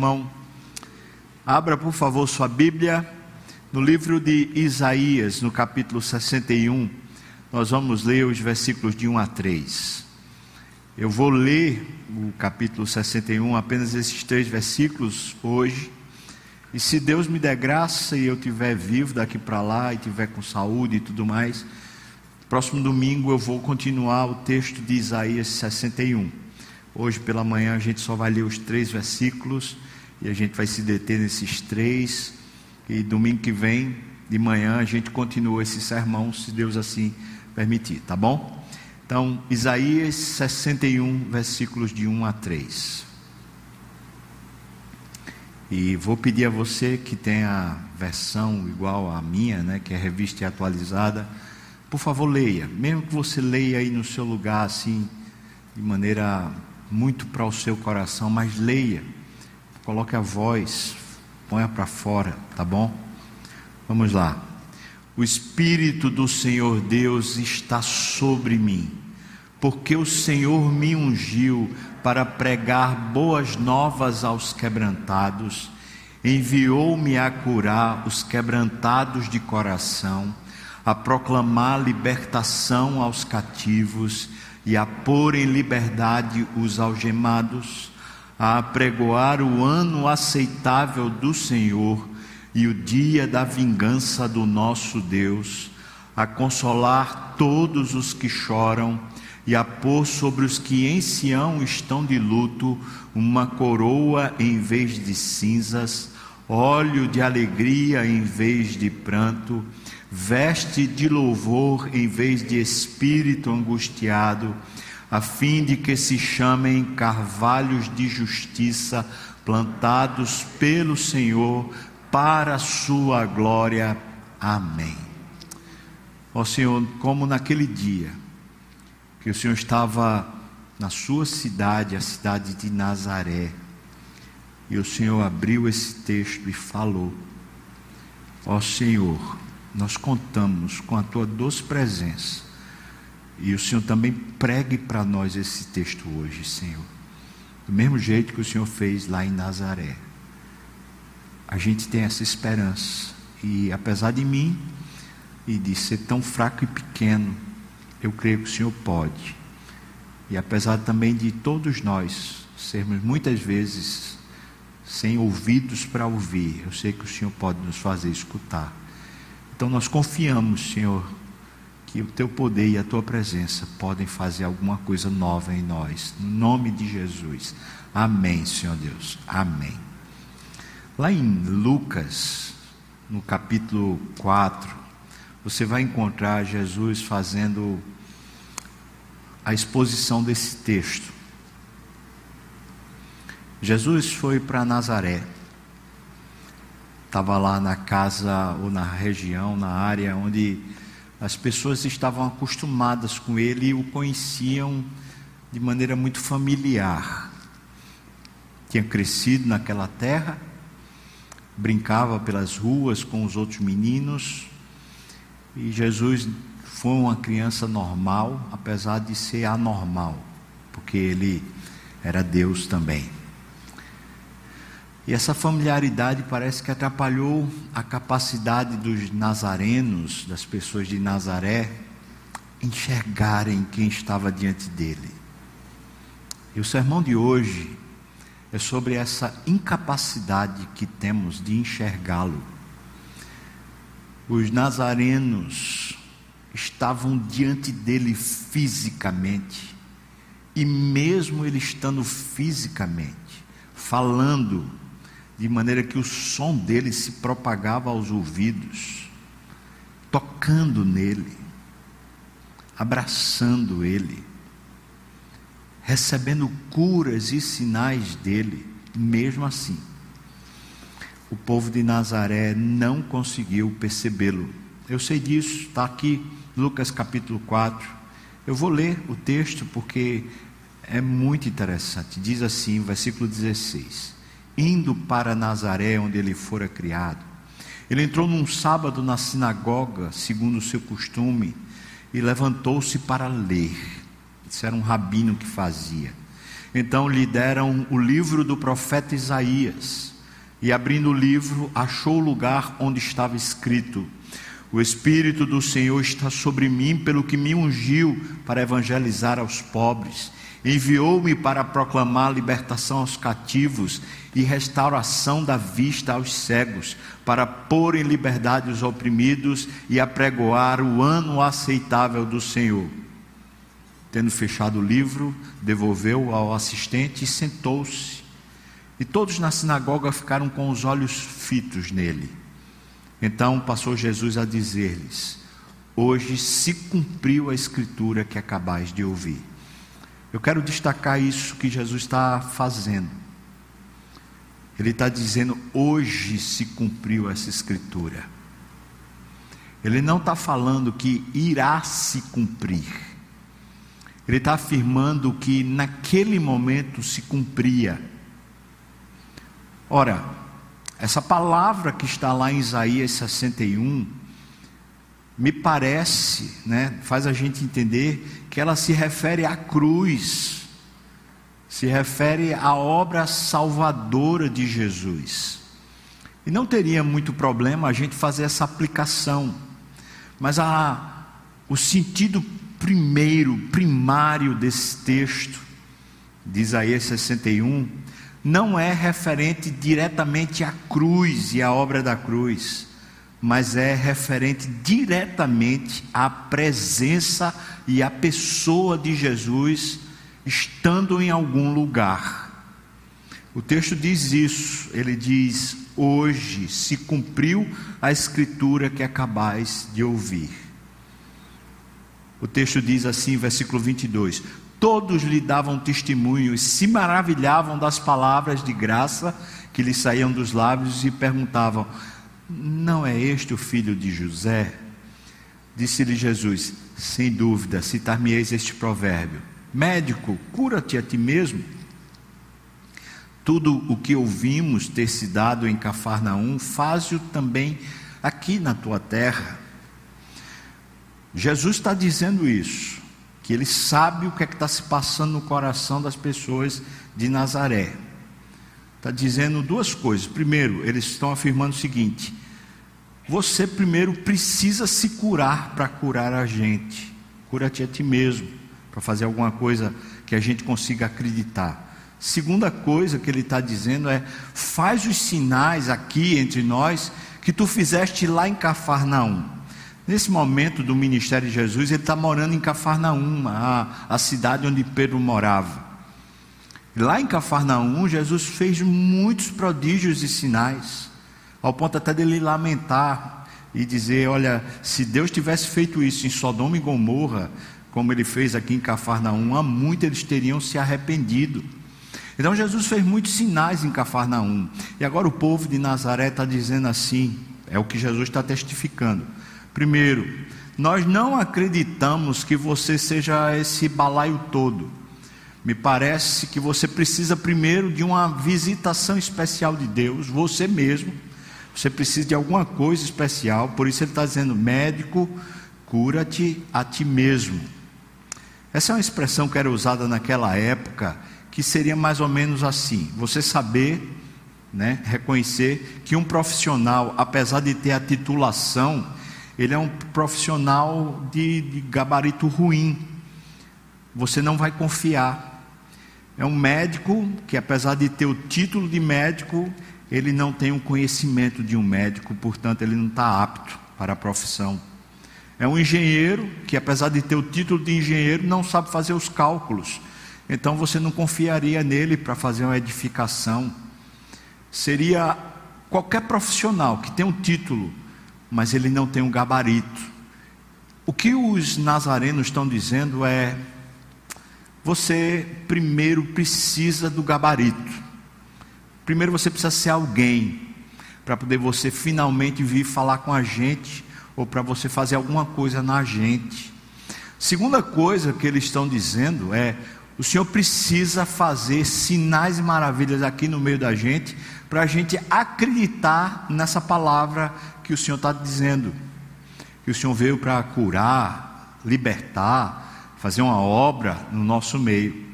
irmão, abra por favor sua Bíblia no livro de Isaías, no capítulo 61. Nós vamos ler os versículos de 1 a 3. Eu vou ler o capítulo 61, apenas esses três versículos hoje. E se Deus me der graça e eu estiver vivo daqui para lá e estiver com saúde e tudo mais, próximo domingo eu vou continuar o texto de Isaías 61. Hoje pela manhã a gente só vai ler os três versículos e a gente vai se deter nesses três. E domingo que vem, de manhã, a gente continua esse sermão, se Deus assim permitir, tá bom? Então, Isaías 61, versículos de 1 a 3. E vou pedir a você que tem a versão igual à minha, né, que é revista e atualizada, por favor leia, mesmo que você leia aí no seu lugar assim, de maneira muito para o seu coração, mas leia, coloque a voz, ponha para fora, tá bom? Vamos lá. O Espírito do Senhor Deus está sobre mim, porque o Senhor me ungiu para pregar boas novas aos quebrantados, enviou-me a curar os quebrantados de coração, a proclamar libertação aos cativos e a pôr em liberdade os algemados, a apregoar o ano aceitável do Senhor e o dia da vingança do nosso Deus, a consolar todos os que choram e a pôr sobre os que em Sião estão de luto uma coroa em vez de cinzas, óleo de alegria em vez de pranto veste de louvor em vez de espírito angustiado, a fim de que se chamem carvalhos de justiça plantados pelo Senhor para a sua glória. Amém. Ó Senhor, como naquele dia que o Senhor estava na sua cidade, a cidade de Nazaré, e o Senhor abriu esse texto e falou: Ó Senhor, nós contamos com a tua doce presença. E o Senhor também pregue para nós esse texto hoje, Senhor. Do mesmo jeito que o Senhor fez lá em Nazaré. A gente tem essa esperança. E apesar de mim e de ser tão fraco e pequeno, eu creio que o Senhor pode. E apesar também de todos nós sermos muitas vezes sem ouvidos para ouvir, eu sei que o Senhor pode nos fazer escutar. Então nós confiamos, Senhor, que o teu poder e a tua presença podem fazer alguma coisa nova em nós. No nome de Jesus. Amém, Senhor Deus. Amém. Lá em Lucas, no capítulo 4, você vai encontrar Jesus fazendo a exposição desse texto. Jesus foi para Nazaré estava lá na casa ou na região, na área onde as pessoas estavam acostumadas com ele e o conheciam de maneira muito familiar. Tinha crescido naquela terra, brincava pelas ruas com os outros meninos, e Jesus foi uma criança normal, apesar de ser anormal, porque ele era Deus também. E essa familiaridade parece que atrapalhou a capacidade dos nazarenos, das pessoas de Nazaré, enxergarem quem estava diante dele. E o sermão de hoje é sobre essa incapacidade que temos de enxergá-lo. Os nazarenos estavam diante dele fisicamente, e mesmo ele estando fisicamente, falando, de maneira que o som dele se propagava aos ouvidos, tocando nele, abraçando ele, recebendo curas e sinais dele, mesmo assim. O povo de Nazaré não conseguiu percebê-lo. Eu sei disso, está aqui, Lucas capítulo 4. Eu vou ler o texto porque é muito interessante. Diz assim, versículo 16: indo para Nazaré, onde ele fora criado. Ele entrou num sábado na sinagoga, segundo o seu costume, e levantou-se para ler. Isso era um rabino que fazia. Então lhe deram o livro do profeta Isaías. E abrindo o livro, achou o lugar onde estava escrito: O Espírito do Senhor está sobre mim, pelo que me ungiu para evangelizar aos pobres. Enviou-me para proclamar libertação aos cativos e restauração da vista aos cegos, para pôr em liberdade os oprimidos e apregoar o ano aceitável do Senhor. Tendo fechado o livro, devolveu ao assistente e sentou-se. E todos na sinagoga ficaram com os olhos fitos nele. Então passou Jesus a dizer-lhes: Hoje se cumpriu a escritura que acabais de ouvir. Eu quero destacar isso que Jesus está fazendo. Ele está dizendo: hoje se cumpriu essa escritura. Ele não está falando que irá se cumprir. Ele está afirmando que naquele momento se cumpria. Ora, essa palavra que está lá em Isaías 61, me parece, né, faz a gente entender que ela se refere à cruz, se refere à obra salvadora de Jesus. E não teria muito problema a gente fazer essa aplicação, mas a, o sentido primeiro, primário desse texto, de Isaías 61, não é referente diretamente à cruz e à obra da cruz, mas é referente diretamente à presença e à pessoa de Jesus estando em algum lugar. O texto diz isso, ele diz: Hoje se cumpriu a escritura que acabais de ouvir. O texto diz assim, versículo 22: Todos lhe davam testemunho e se maravilhavam das palavras de graça que lhe saíam dos lábios e perguntavam: Não é este o filho de José? Disse-lhe Jesus: Sem dúvida, citar-me-eis este provérbio: Médico, cura-te a ti mesmo. Tudo o que ouvimos ter se dado em Cafarnaum, faz-o também aqui na tua terra. Jesus está dizendo isso, que ele sabe o que é que está se passando no coração das pessoas de Nazaré. Está dizendo duas coisas. Primeiro, eles estão afirmando o seguinte: você primeiro precisa se curar para curar a gente. Cura-te a ti mesmo, para fazer alguma coisa que a gente consiga acreditar. Segunda coisa que ele está dizendo é: faz os sinais aqui entre nós que tu fizeste lá em Cafarnaum. Nesse momento do ministério de Jesus, ele está morando em Cafarnaum, a, a cidade onde Pedro morava. Lá em Cafarnaum, Jesus fez muitos prodígios e sinais, ao ponto até dele lamentar e dizer: Olha, se Deus tivesse feito isso em Sodoma e Gomorra, como ele fez aqui em Cafarnaum, há muito eles teriam se arrependido. Então Jesus fez muitos sinais em Cafarnaum. E agora o povo de Nazaré está dizendo assim: é o que Jesus está testificando. Primeiro, nós não acreditamos que você seja esse balaio todo. Me parece que você precisa primeiro de uma visitação especial de Deus, você mesmo. Você precisa de alguma coisa especial, por isso ele está dizendo: médico, cura-te a ti mesmo. Essa é uma expressão que era usada naquela época, que seria mais ou menos assim: você saber, né, reconhecer que um profissional, apesar de ter a titulação, ele é um profissional de, de gabarito ruim. Você não vai confiar. É um médico que, apesar de ter o título de médico, ele não tem o conhecimento de um médico, portanto, ele não está apto para a profissão. É um engenheiro que, apesar de ter o título de engenheiro, não sabe fazer os cálculos. Então você não confiaria nele para fazer uma edificação. Seria qualquer profissional que tem um título, mas ele não tem um gabarito. O que os nazarenos estão dizendo é: você primeiro precisa do gabarito. Primeiro você precisa ser alguém para poder você finalmente vir falar com a gente ou para você fazer alguma coisa na gente. Segunda coisa que eles estão dizendo é: o Senhor precisa fazer sinais e maravilhas aqui no meio da gente, para a gente acreditar nessa palavra que o Senhor está dizendo. Que o Senhor veio para curar, libertar, fazer uma obra no nosso meio.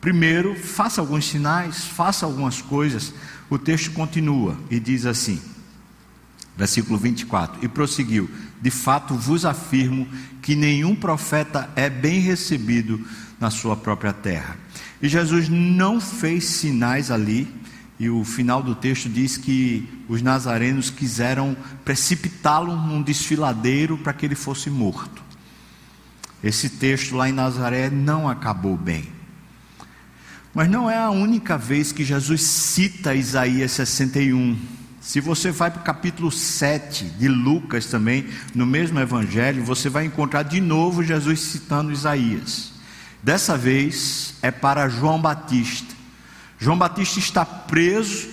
Primeiro, faça alguns sinais, faça algumas coisas. O texto continua e diz assim, versículo 24: E prosseguiu: De fato vos afirmo que nenhum profeta é bem recebido na sua própria terra. E Jesus não fez sinais ali, e o final do texto diz que os nazarenos quiseram precipitá-lo num desfiladeiro para que ele fosse morto. Esse texto lá em Nazaré não acabou bem. Mas não é a única vez que Jesus cita Isaías 61. Se você vai para o capítulo 7 de Lucas também, no mesmo evangelho, você vai encontrar de novo Jesus citando Isaías. Dessa vez é para João Batista. João Batista está preso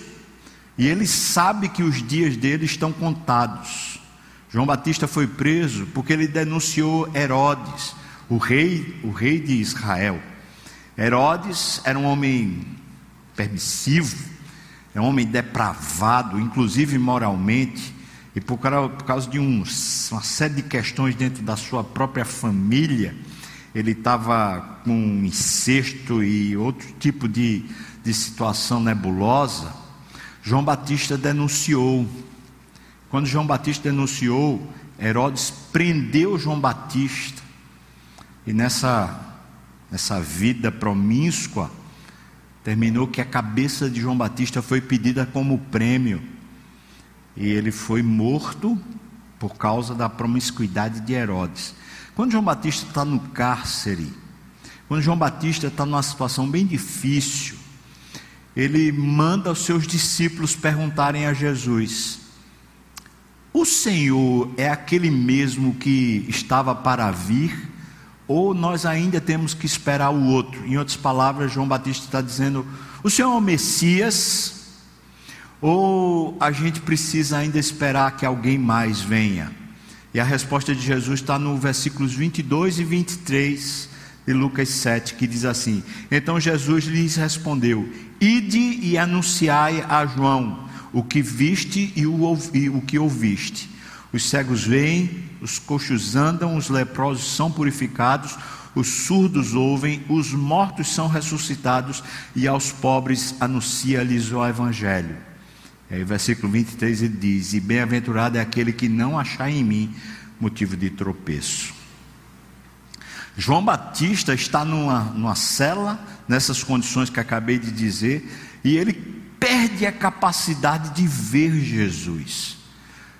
e ele sabe que os dias dele estão contados. João Batista foi preso porque ele denunciou Herodes, o rei, o rei de Israel. Herodes era um homem permissivo, é um homem depravado, inclusive moralmente, e por causa, de um, uma série de questões dentro da sua própria família, ele estava com incesto e outro tipo de, de situação nebulosa. João Batista denunciou. Quando João Batista denunciou, Herodes prendeu João Batista. E nessa nessa vida promíscua, terminou que a cabeça de João Batista foi pedida como prêmio. E ele foi morto por causa da promiscuidade de Herodes. Quando João Batista está no cárcere, quando João Batista está numa situação bem difícil, ele manda os seus discípulos perguntarem a Jesus: O Senhor é aquele mesmo que estava para vir? Ou nós ainda temos que esperar o outro. Em outras palavras, João Batista está dizendo: o Senhor é o Messias, ou a gente precisa ainda esperar que alguém mais venha? E a resposta de Jesus está no versículos 22 e 23 de Lucas 7, que diz assim: Então Jesus lhes respondeu: Ide e anunciai a João o que viste e o, o que ouviste. Os cegos veem, os coxos andam, os leprosos são purificados, os surdos ouvem, os mortos são ressuscitados e aos pobres anuncia-lhes o Evangelho. E aí, versículo 23 ele diz: E bem-aventurado é aquele que não achar em mim motivo de tropeço. João Batista está numa, numa cela, nessas condições que acabei de dizer, e ele perde a capacidade de ver Jesus.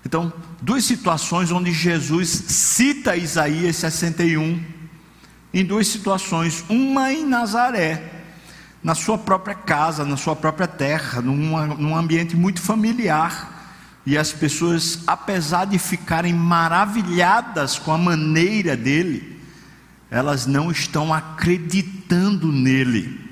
Então, duas situações onde Jesus cita Isaías 61, em duas situações, uma em Nazaré, na sua própria casa, na sua própria terra, numa, num ambiente muito familiar. E as pessoas, apesar de ficarem maravilhadas com a maneira dele, elas não estão acreditando nele.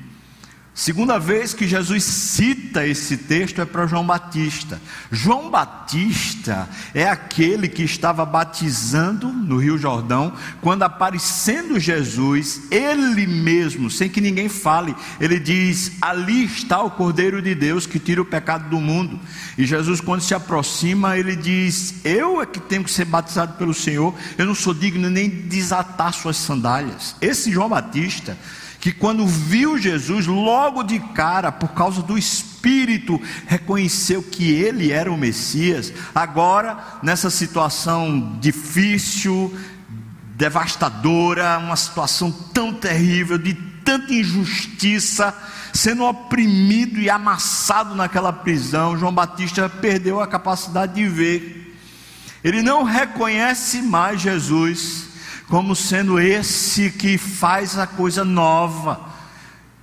Segunda vez que Jesus cita esse texto é para João Batista. João Batista é aquele que estava batizando no Rio Jordão, quando aparecendo Jesus, ele mesmo, sem que ninguém fale, ele diz: Ali está o Cordeiro de Deus que tira o pecado do mundo. E Jesus, quando se aproxima, ele diz: Eu é que tenho que ser batizado pelo Senhor, eu não sou digno nem de desatar suas sandálias. Esse João Batista que quando viu Jesus, logo de cara, por causa do Espírito, reconheceu que ele era o Messias. Agora, nessa situação difícil, devastadora, uma situação tão terrível, de tanta injustiça, sendo oprimido e amassado naquela prisão, João Batista perdeu a capacidade de ver. Ele não reconhece mais Jesus como sendo esse que faz a coisa nova.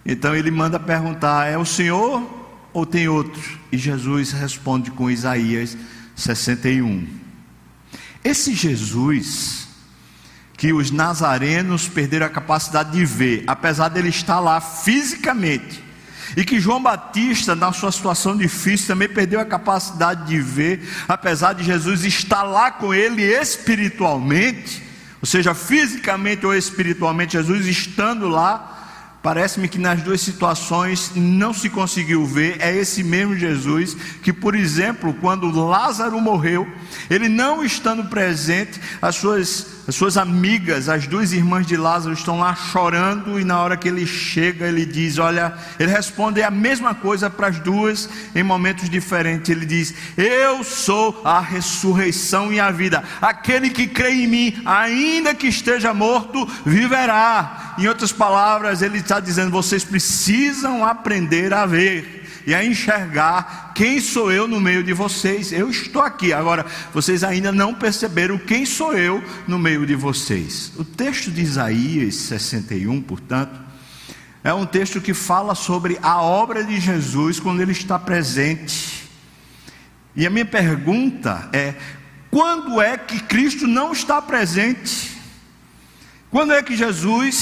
Então ele manda perguntar: é o Senhor ou tem outro? E Jesus responde com Isaías 61. Esse Jesus que os nazarenos perderam a capacidade de ver, apesar dele estar lá fisicamente, e que João Batista, na sua situação difícil, também perdeu a capacidade de ver, apesar de Jesus estar lá com ele espiritualmente, ou seja, fisicamente ou espiritualmente, Jesus estando lá, Parece-me que nas duas situações não se conseguiu ver. É esse mesmo Jesus que, por exemplo, quando Lázaro morreu, ele não estando presente, as suas as suas amigas, as duas irmãs de Lázaro, estão lá chorando, e na hora que ele chega, ele diz: Olha, ele responde a mesma coisa para as duas em momentos diferentes. Ele diz: Eu sou a ressurreição e a vida. Aquele que crê em mim, ainda que esteja morto, viverá. Em outras palavras, ele está dizendo: Vocês precisam aprender a ver e a enxergar quem sou eu no meio de vocês. Eu estou aqui. Agora, vocês ainda não perceberam quem sou eu no meio de vocês. O texto de Isaías 61, portanto, é um texto que fala sobre a obra de Jesus quando ele está presente. E a minha pergunta é: quando é que Cristo não está presente? Quando é que Jesus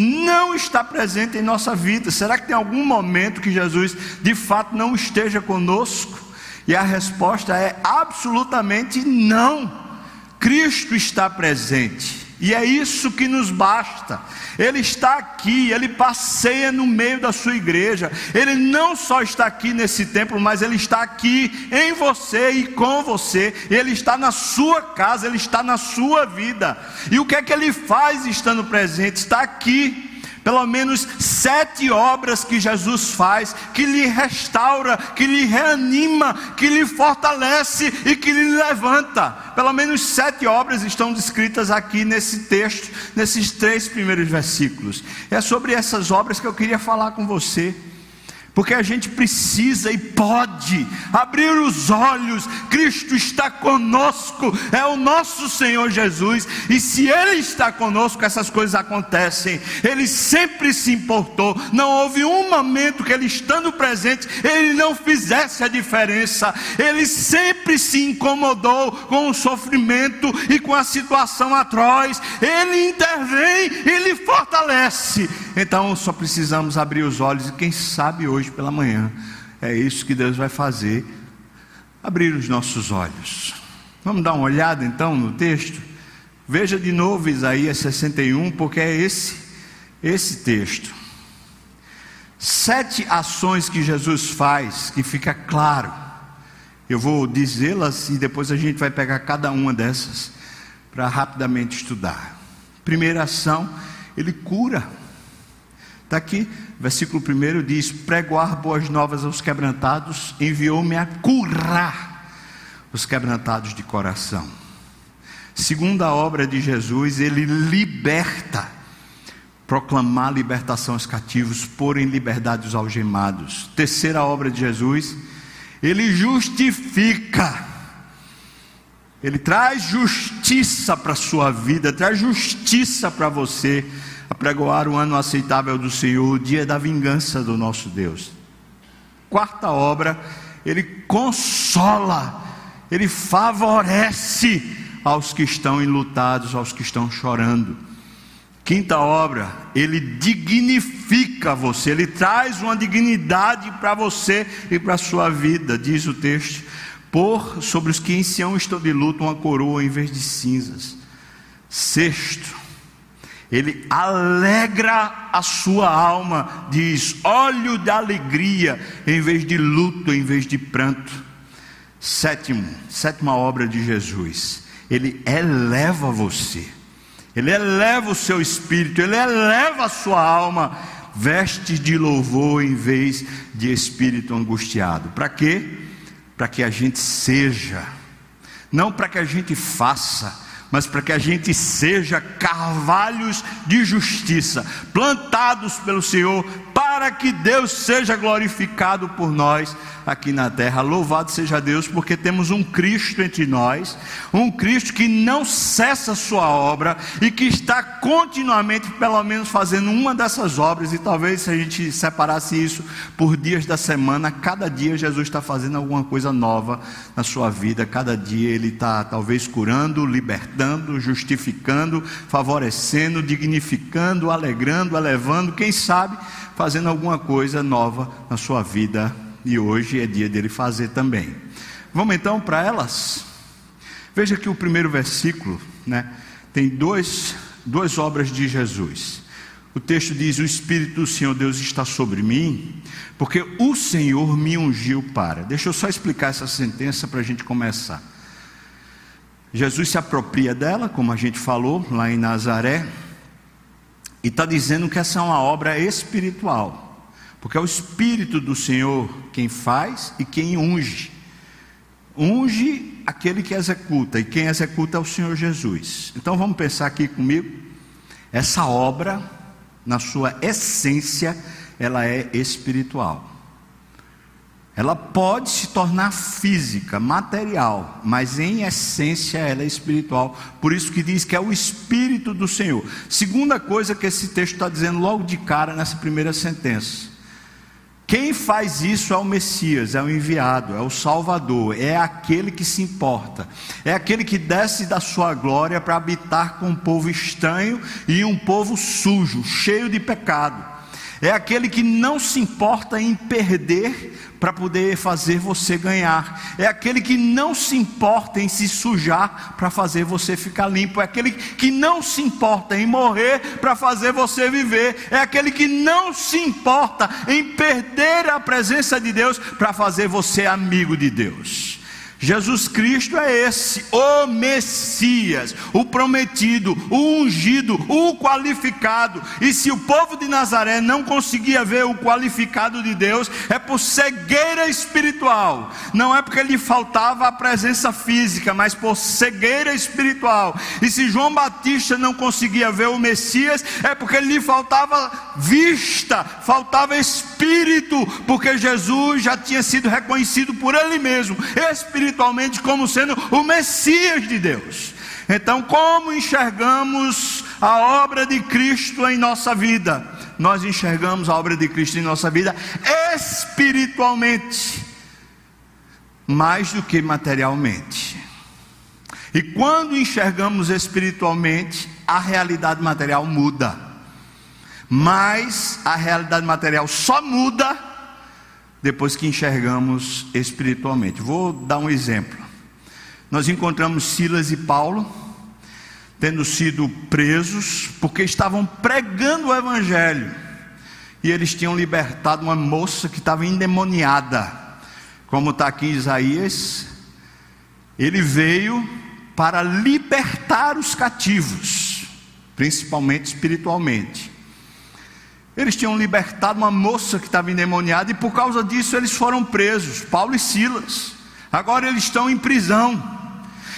não está presente em nossa vida? Será que tem algum momento que Jesus de fato não esteja conosco? E a resposta é absolutamente não. Cristo está presente. E é isso que nos basta. Ele está aqui, ele passeia no meio da sua igreja. Ele não só está aqui nesse templo, mas ele está aqui em você e com você. Ele está na sua casa, ele está na sua vida. E o que é que ele faz estando presente? Está aqui pelo menos sete obras que Jesus faz, que lhe restaura, que lhe reanima, que lhe fortalece e que lhe levanta. Pelo menos sete obras estão descritas aqui nesse texto, nesses três primeiros versículos. É sobre essas obras que eu queria falar com você. Porque a gente precisa e pode abrir os olhos, Cristo está conosco, é o nosso Senhor Jesus, e se Ele está conosco, essas coisas acontecem. Ele sempre se importou, não houve um momento que Ele estando presente, Ele não fizesse a diferença, Ele sempre se incomodou com o sofrimento e com a situação atroz, Ele intervém, Ele fortalece. Então só precisamos abrir os olhos e quem sabe hoje pela manhã. É isso que Deus vai fazer, abrir os nossos olhos. Vamos dar uma olhada então no texto? Veja de novo Isaías 61, porque é esse, esse texto. Sete ações que Jesus faz, que fica claro. Eu vou dizê-las e depois a gente vai pegar cada uma dessas para rapidamente estudar. Primeira ação, ele cura. Está aqui, versículo 1 diz: Pregoar boas novas aos quebrantados, enviou-me a curar os quebrantados de coração. Segunda obra de Jesus, ele liberta, proclamar libertação aos cativos, pôr em liberdade os algemados. Terceira obra de Jesus, ele justifica. Ele traz justiça para a sua vida, traz justiça para você apregoar o ano aceitável do Senhor, o dia da vingança do nosso Deus. Quarta obra, ele consola, ele favorece aos que estão enlutados, aos que estão chorando. Quinta obra, ele dignifica você, ele traz uma dignidade para você e para a sua vida, diz o texto. Por sobre os que em Sião estão de luto uma coroa em vez de cinzas. Sexto, ele alegra a sua alma, diz: óleo de alegria, em vez de luto, em vez de pranto. Sétimo, sétima obra de Jesus, ele eleva você, ele eleva o seu espírito, ele eleva a sua alma, vestes de louvor em vez de espírito angustiado. Para quê? Para que a gente seja, não para que a gente faça mas para que a gente seja carvalhos de justiça, plantados pelo Senhor, para que Deus seja glorificado por nós aqui na terra. Louvado seja Deus, porque temos um Cristo entre nós, um Cristo que não cessa sua obra e que está continuamente, pelo menos, fazendo uma dessas obras. E talvez se a gente separasse isso por dias da semana, cada dia Jesus está fazendo alguma coisa nova na sua vida, cada dia Ele está talvez curando, libertando, justificando, favorecendo, dignificando, alegrando, elevando, quem sabe fazendo alguma coisa nova na sua vida e hoje é dia dele fazer também. Vamos então para elas? Veja que o primeiro versículo né, tem dois, duas obras de Jesus. O texto diz: O Espírito do Senhor Deus está sobre mim, porque o Senhor me ungiu para. Deixa eu só explicar essa sentença para a gente começar. Jesus se apropria dela, como a gente falou lá em Nazaré, e está dizendo que essa é uma obra espiritual, porque é o Espírito do Senhor quem faz e quem unge. Unge aquele que executa, e quem executa é o Senhor Jesus. Então vamos pensar aqui comigo. Essa obra, na sua essência, ela é espiritual. Ela pode se tornar física, material, mas em essência ela é espiritual. Por isso que diz que é o Espírito do Senhor. Segunda coisa que esse texto está dizendo logo de cara nessa primeira sentença. Quem faz isso é o Messias, é o enviado, é o Salvador, é aquele que se importa, é aquele que desce da sua glória para habitar com um povo estranho e um povo sujo, cheio de pecado. É aquele que não se importa em perder para poder fazer você ganhar. É aquele que não se importa em se sujar para fazer você ficar limpo. É aquele que não se importa em morrer para fazer você viver. É aquele que não se importa em perder a presença de Deus para fazer você amigo de Deus. Jesus Cristo é esse, o Messias, o prometido, o ungido, o qualificado. E se o povo de Nazaré não conseguia ver o qualificado de Deus, é por cegueira espiritual. Não é porque lhe faltava a presença física, mas por cegueira espiritual. E se João Batista não conseguia ver o Messias, é porque lhe faltava vista, faltava espírito, porque Jesus já tinha sido reconhecido por ele mesmo, espiritualmente espiritualmente como sendo o Messias de Deus. Então, como enxergamos a obra de Cristo em nossa vida? Nós enxergamos a obra de Cristo em nossa vida espiritualmente, mais do que materialmente. E quando enxergamos espiritualmente, a realidade material muda. Mas a realidade material só muda depois que enxergamos espiritualmente. Vou dar um exemplo. Nós encontramos Silas e Paulo tendo sido presos porque estavam pregando o evangelho. E eles tinham libertado uma moça que estava endemoniada. Como está aqui em Isaías, ele veio para libertar os cativos, principalmente espiritualmente. Eles tinham libertado uma moça que estava endemoniada e por causa disso eles foram presos, Paulo e Silas. Agora eles estão em prisão,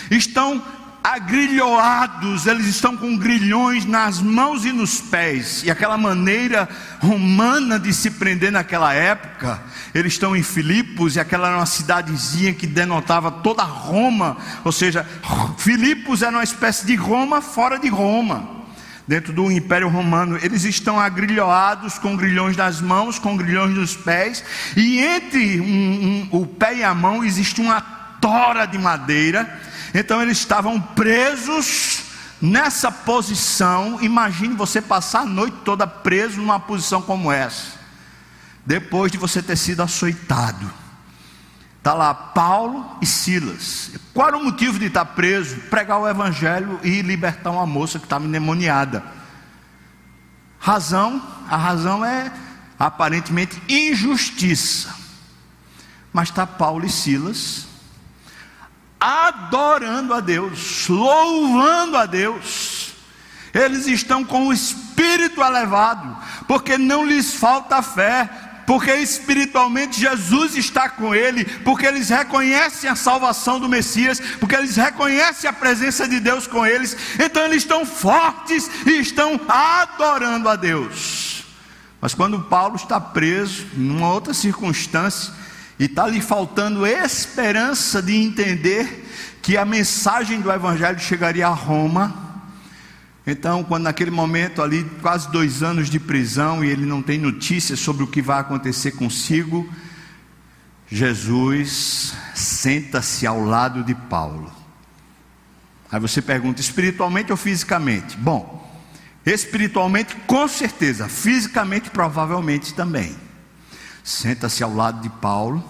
estão agrilhoados, eles estão com grilhões nas mãos e nos pés, e aquela maneira romana de se prender naquela época, eles estão em Filipos, e aquela era uma cidadezinha que denotava toda Roma, ou seja, Filipos era uma espécie de Roma fora de Roma dentro do Império Romano, eles estão agrilhoados com grilhões nas mãos, com grilhões nos pés, e entre um, um, o pé e a mão existe uma tora de madeira. Então eles estavam presos nessa posição. Imagine você passar a noite toda preso numa posição como essa, depois de você ter sido açoitado. Está lá Paulo e Silas. Qual era o motivo de estar preso? Pregar o evangelho e libertar uma moça que estava endemoniada. Razão, a razão é aparentemente injustiça. Mas está Paulo e Silas adorando a Deus, louvando a Deus. Eles estão com o espírito elevado, porque não lhes falta fé, porque espiritualmente Jesus está com ele, porque eles reconhecem a salvação do Messias, porque eles reconhecem a presença de Deus com eles, então eles estão fortes e estão adorando a Deus. Mas quando Paulo está preso, numa outra circunstância, e está lhe faltando esperança de entender que a mensagem do Evangelho chegaria a Roma, então, quando naquele momento ali, quase dois anos de prisão, e ele não tem notícias sobre o que vai acontecer consigo, Jesus senta-se ao lado de Paulo. Aí você pergunta, espiritualmente ou fisicamente? Bom, espiritualmente com certeza, fisicamente provavelmente também. Senta-se ao lado de Paulo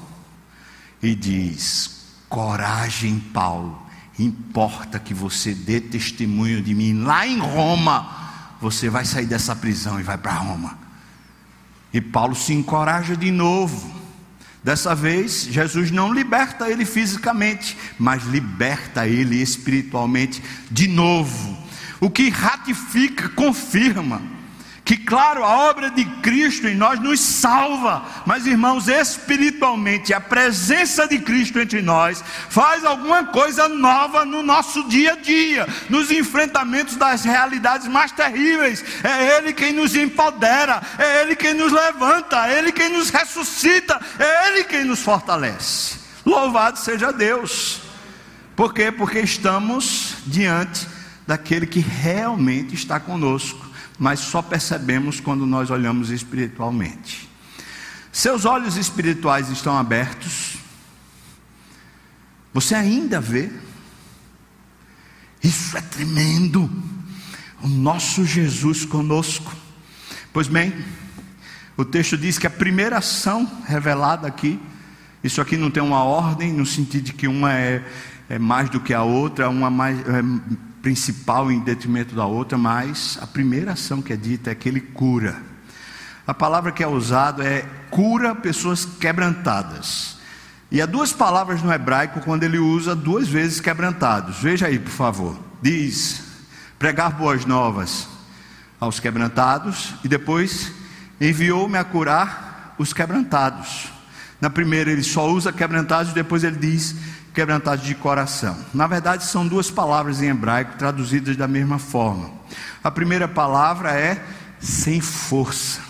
e diz: Coragem, Paulo Importa que você dê testemunho de mim lá em Roma. Você vai sair dessa prisão e vai para Roma. E Paulo se encoraja de novo. Dessa vez, Jesus não liberta ele fisicamente, mas liberta ele espiritualmente de novo. O que ratifica, confirma que, claro, a obra de Cristo em nós nos salva, mas, irmãos, espiritualmente, a presença de Cristo entre nós faz alguma coisa nova no nosso dia a dia, nos enfrentamentos das realidades mais terríveis. É Ele quem nos empodera, é Ele quem nos levanta, é Ele quem nos ressuscita, é Ele quem nos fortalece. Louvado seja Deus. Por quê? Porque estamos diante daquele que realmente está conosco mas só percebemos quando nós olhamos espiritualmente. Seus olhos espirituais estão abertos. Você ainda vê? Isso é tremendo. O nosso Jesus conosco. Pois bem, o texto diz que a primeira ação revelada aqui, isso aqui não tem uma ordem, no sentido de que uma é, é mais do que a outra, uma mais, é, principal em detrimento da outra, mas a primeira ação que é dita é que ele cura. A palavra que é usada é cura pessoas quebrantadas. E há duas palavras no hebraico quando ele usa duas vezes quebrantados. Veja aí, por favor. Diz: pregar boas novas aos quebrantados e depois enviou-me a curar os quebrantados. Na primeira ele só usa quebrantados, depois ele diz quebrantados de coração. Na verdade, são duas palavras em hebraico traduzidas da mesma forma. A primeira palavra é sem força.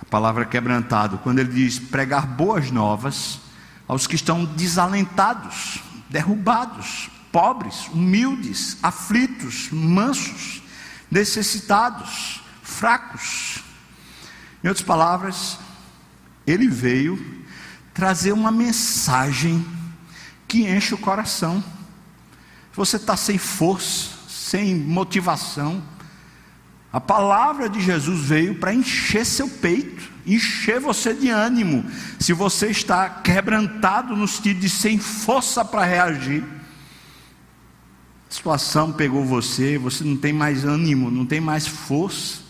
A palavra quebrantado, quando ele diz pregar boas novas aos que estão desalentados, derrubados, pobres, humildes, aflitos, mansos, necessitados, fracos. Em outras palavras, ele veio trazer uma mensagem que enche o coração. Você está sem força, sem motivação. A palavra de Jesus veio para encher seu peito, encher você de ânimo. Se você está quebrantado no sentido de sem força para reagir, a situação pegou você, você não tem mais ânimo, não tem mais força.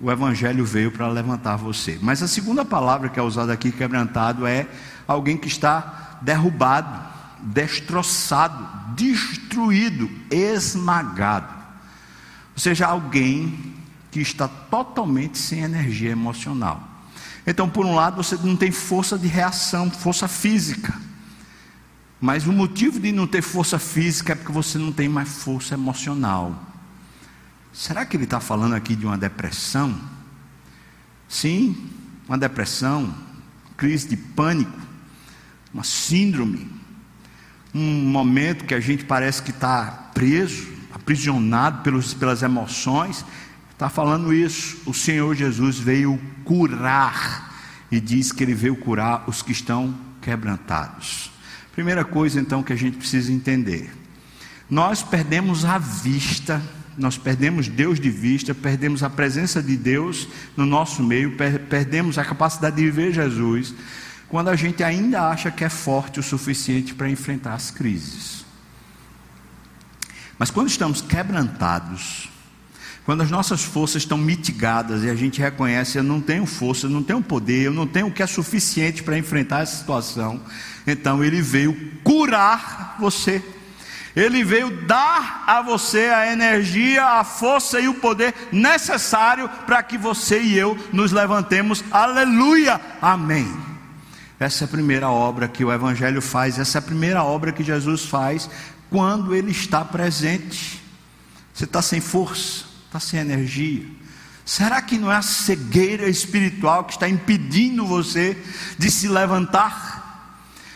O Evangelho veio para levantar você. Mas a segunda palavra que é usada aqui, quebrantado, é alguém que está derrubado, destroçado, destruído, esmagado. Ou seja, alguém que está totalmente sem energia emocional. Então, por um lado, você não tem força de reação, força física. Mas o motivo de não ter força física é porque você não tem mais força emocional. Será que ele está falando aqui de uma depressão? Sim, uma depressão, crise de pânico uma síndrome, um momento que a gente parece que está preso, aprisionado pelos, pelas emoções. Está falando isso. O Senhor Jesus veio curar, e diz que ele veio curar os que estão quebrantados. Primeira coisa então que a gente precisa entender: nós perdemos a vista nós perdemos Deus de vista, perdemos a presença de Deus no nosso meio, perdemos a capacidade de ver Jesus, quando a gente ainda acha que é forte o suficiente para enfrentar as crises. Mas quando estamos quebrantados, quando as nossas forças estão mitigadas e a gente reconhece, eu não tenho força, eu não tenho poder, eu não tenho o que é suficiente para enfrentar essa situação, então ele veio curar você. Ele veio dar a você a energia, a força e o poder necessário para que você e eu nos levantemos. Aleluia! Amém. Essa é a primeira obra que o Evangelho faz, essa é a primeira obra que Jesus faz quando Ele está presente. Você está sem força, está sem energia. Será que não é a cegueira espiritual que está impedindo você de se levantar?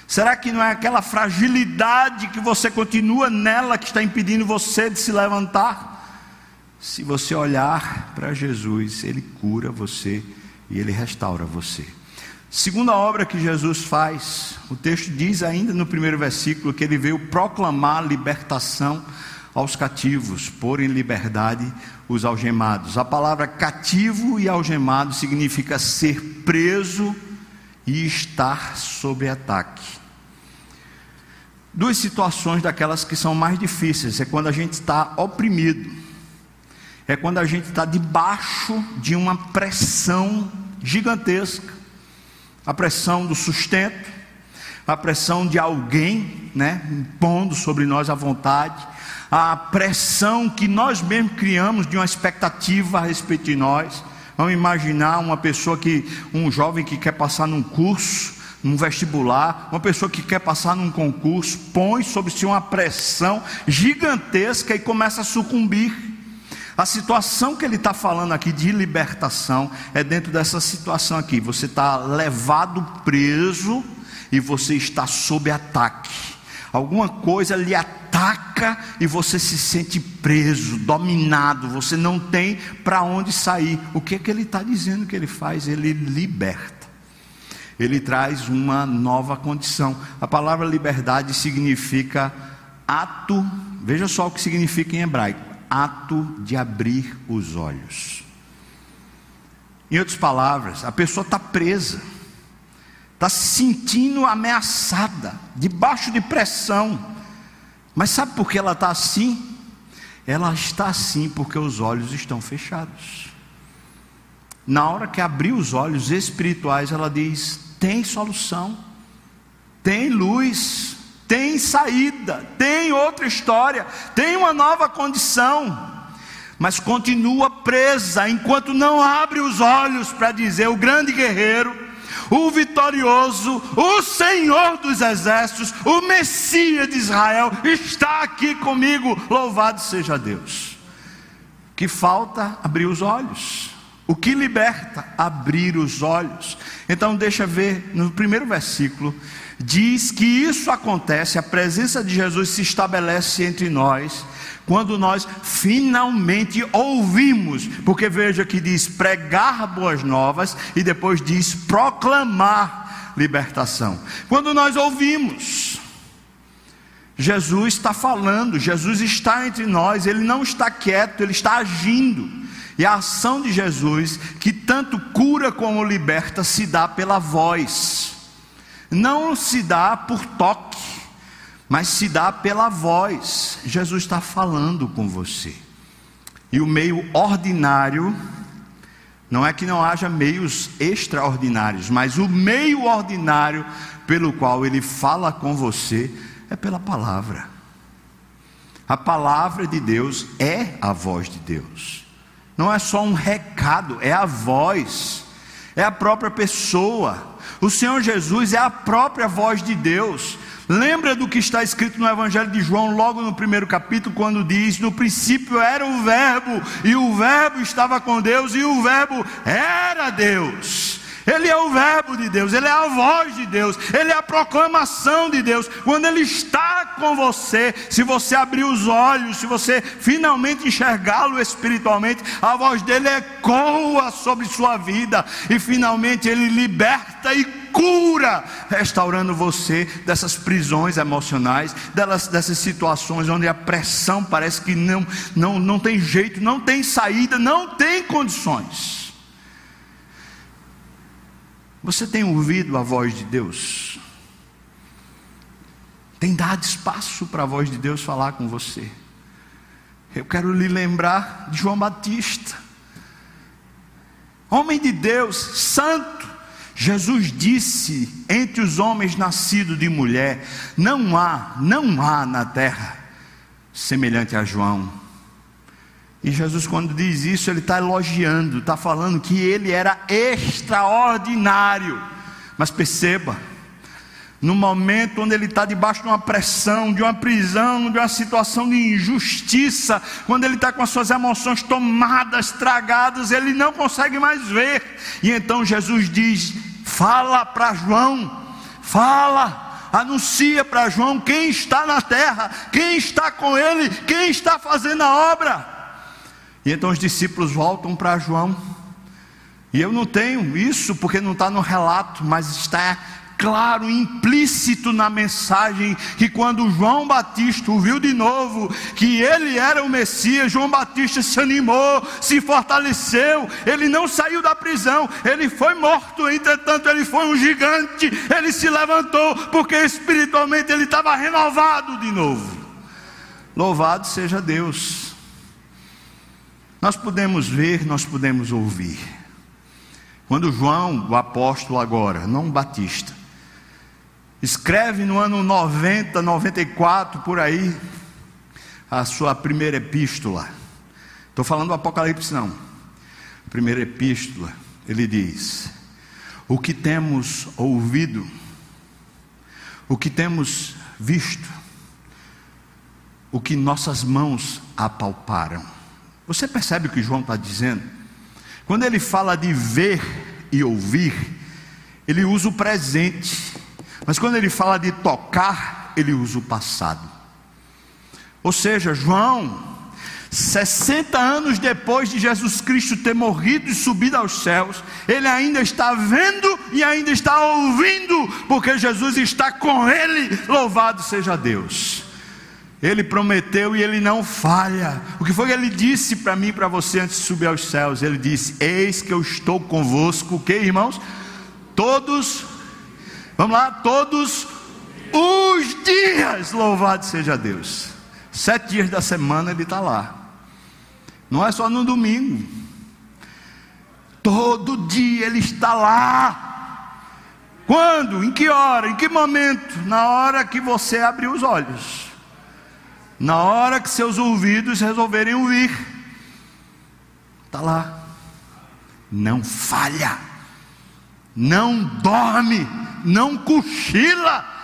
Será que não é aquela fragilidade que você continua nela que está impedindo você de se levantar? Se você olhar para Jesus, Ele cura você e Ele restaura você. Segunda obra que Jesus faz, o texto diz ainda no primeiro versículo que ele veio proclamar libertação aos cativos, pôr em liberdade os algemados. A palavra cativo e algemado significa ser preso e estar sob ataque. Duas situações daquelas que são mais difíceis: é quando a gente está oprimido, é quando a gente está debaixo de uma pressão gigantesca a pressão do sustento, a pressão de alguém, né, impondo sobre nós a vontade, a pressão que nós mesmos criamos de uma expectativa a respeito de nós. Vamos imaginar uma pessoa que, um jovem que quer passar num curso, num vestibular, uma pessoa que quer passar num concurso, põe sobre si uma pressão gigantesca e começa a sucumbir. A situação que ele está falando aqui de libertação é dentro dessa situação aqui. Você está levado preso e você está sob ataque. Alguma coisa lhe ataca e você se sente preso, dominado, você não tem para onde sair. O que é que ele está dizendo que ele faz? Ele liberta ele traz uma nova condição. A palavra liberdade significa ato, veja só o que significa em hebraico: ato de abrir os olhos. Em outras palavras, a pessoa está presa, está se sentindo ameaçada, debaixo de pressão. Mas sabe por que ela está assim? Ela está assim porque os olhos estão fechados. Na hora que abrir os olhos espirituais, ela diz: tem solução, tem luz, tem saída, tem outra história, tem uma nova condição, mas continua presa enquanto não abre os olhos para dizer: o grande guerreiro, o vitorioso, o Senhor dos exércitos, o Messias de Israel está aqui comigo, louvado seja Deus. Que falta abrir os olhos. O que liberta? Abrir os olhos. Então, deixa ver, no primeiro versículo, diz que isso acontece, a presença de Jesus se estabelece entre nós, quando nós finalmente ouvimos, porque veja que diz pregar boas novas e depois diz proclamar libertação. Quando nós ouvimos, Jesus está falando, Jesus está entre nós, ele não está quieto, ele está agindo. E a ação de Jesus, que tanto cura como liberta, se dá pela voz. Não se dá por toque, mas se dá pela voz. Jesus está falando com você. E o meio ordinário, não é que não haja meios extraordinários, mas o meio ordinário pelo qual ele fala com você é pela palavra. A palavra de Deus é a voz de Deus não é só um recado, é a voz, é a própria pessoa. O Senhor Jesus é a própria voz de Deus. Lembra do que está escrito no Evangelho de João, logo no primeiro capítulo, quando diz: No princípio era o Verbo, e o Verbo estava com Deus, e o Verbo era Deus. Ele é o Verbo de Deus, Ele é a voz de Deus, Ele é a proclamação de Deus. Quando Ele está com você, se você abrir os olhos, se você finalmente enxergá-lo espiritualmente, a voz dele ecoa sobre sua vida e finalmente Ele liberta e cura, restaurando você dessas prisões emocionais, delas, dessas situações onde a pressão parece que não, não, não tem jeito, não tem saída, não tem condições. Você tem ouvido a voz de Deus? Tem dado espaço para a voz de Deus falar com você? Eu quero lhe lembrar de João Batista, homem de Deus, santo. Jesus disse: entre os homens nascidos de mulher, não há, não há na terra semelhante a João. E Jesus, quando diz isso, ele está elogiando, está falando que ele era extraordinário. Mas perceba, no momento onde ele está debaixo de uma pressão, de uma prisão, de uma situação de injustiça, quando ele está com as suas emoções tomadas, tragadas, ele não consegue mais ver. E então Jesus diz: Fala para João, fala, anuncia para João quem está na terra, quem está com ele, quem está fazendo a obra. E então os discípulos voltam para João. E eu não tenho isso porque não está no relato, mas está claro, implícito na mensagem, que quando João Batista ouviu de novo que ele era o Messias, João Batista se animou, se fortaleceu, ele não saiu da prisão, ele foi morto, entretanto, ele foi um gigante, ele se levantou, porque espiritualmente ele estava renovado de novo. Louvado seja Deus. Nós podemos ver, nós podemos ouvir. Quando João, o apóstolo agora, não Batista, escreve no ano 90, 94 por aí, a sua primeira epístola. Estou falando do Apocalipse, não. Primeira epístola, ele diz: O que temos ouvido, o que temos visto, o que nossas mãos apalparam. Você percebe o que João está dizendo? Quando ele fala de ver e ouvir, ele usa o presente, mas quando ele fala de tocar, ele usa o passado. Ou seja, João, 60 anos depois de Jesus Cristo ter morrido e subido aos céus, ele ainda está vendo e ainda está ouvindo, porque Jesus está com ele, louvado seja Deus. Ele prometeu e ele não falha. O que foi que ele disse para mim para você antes de subir aos céus? Ele disse: Eis que eu estou convosco, que irmãos? Todos, vamos lá, todos os dias, louvado seja Deus. Sete dias da semana ele está lá. Não é só no domingo. Todo dia ele está lá. Quando? Em que hora? Em que momento? Na hora que você abrir os olhos na hora que seus ouvidos resolverem ouvir, está lá, não falha, não dorme, não cochila.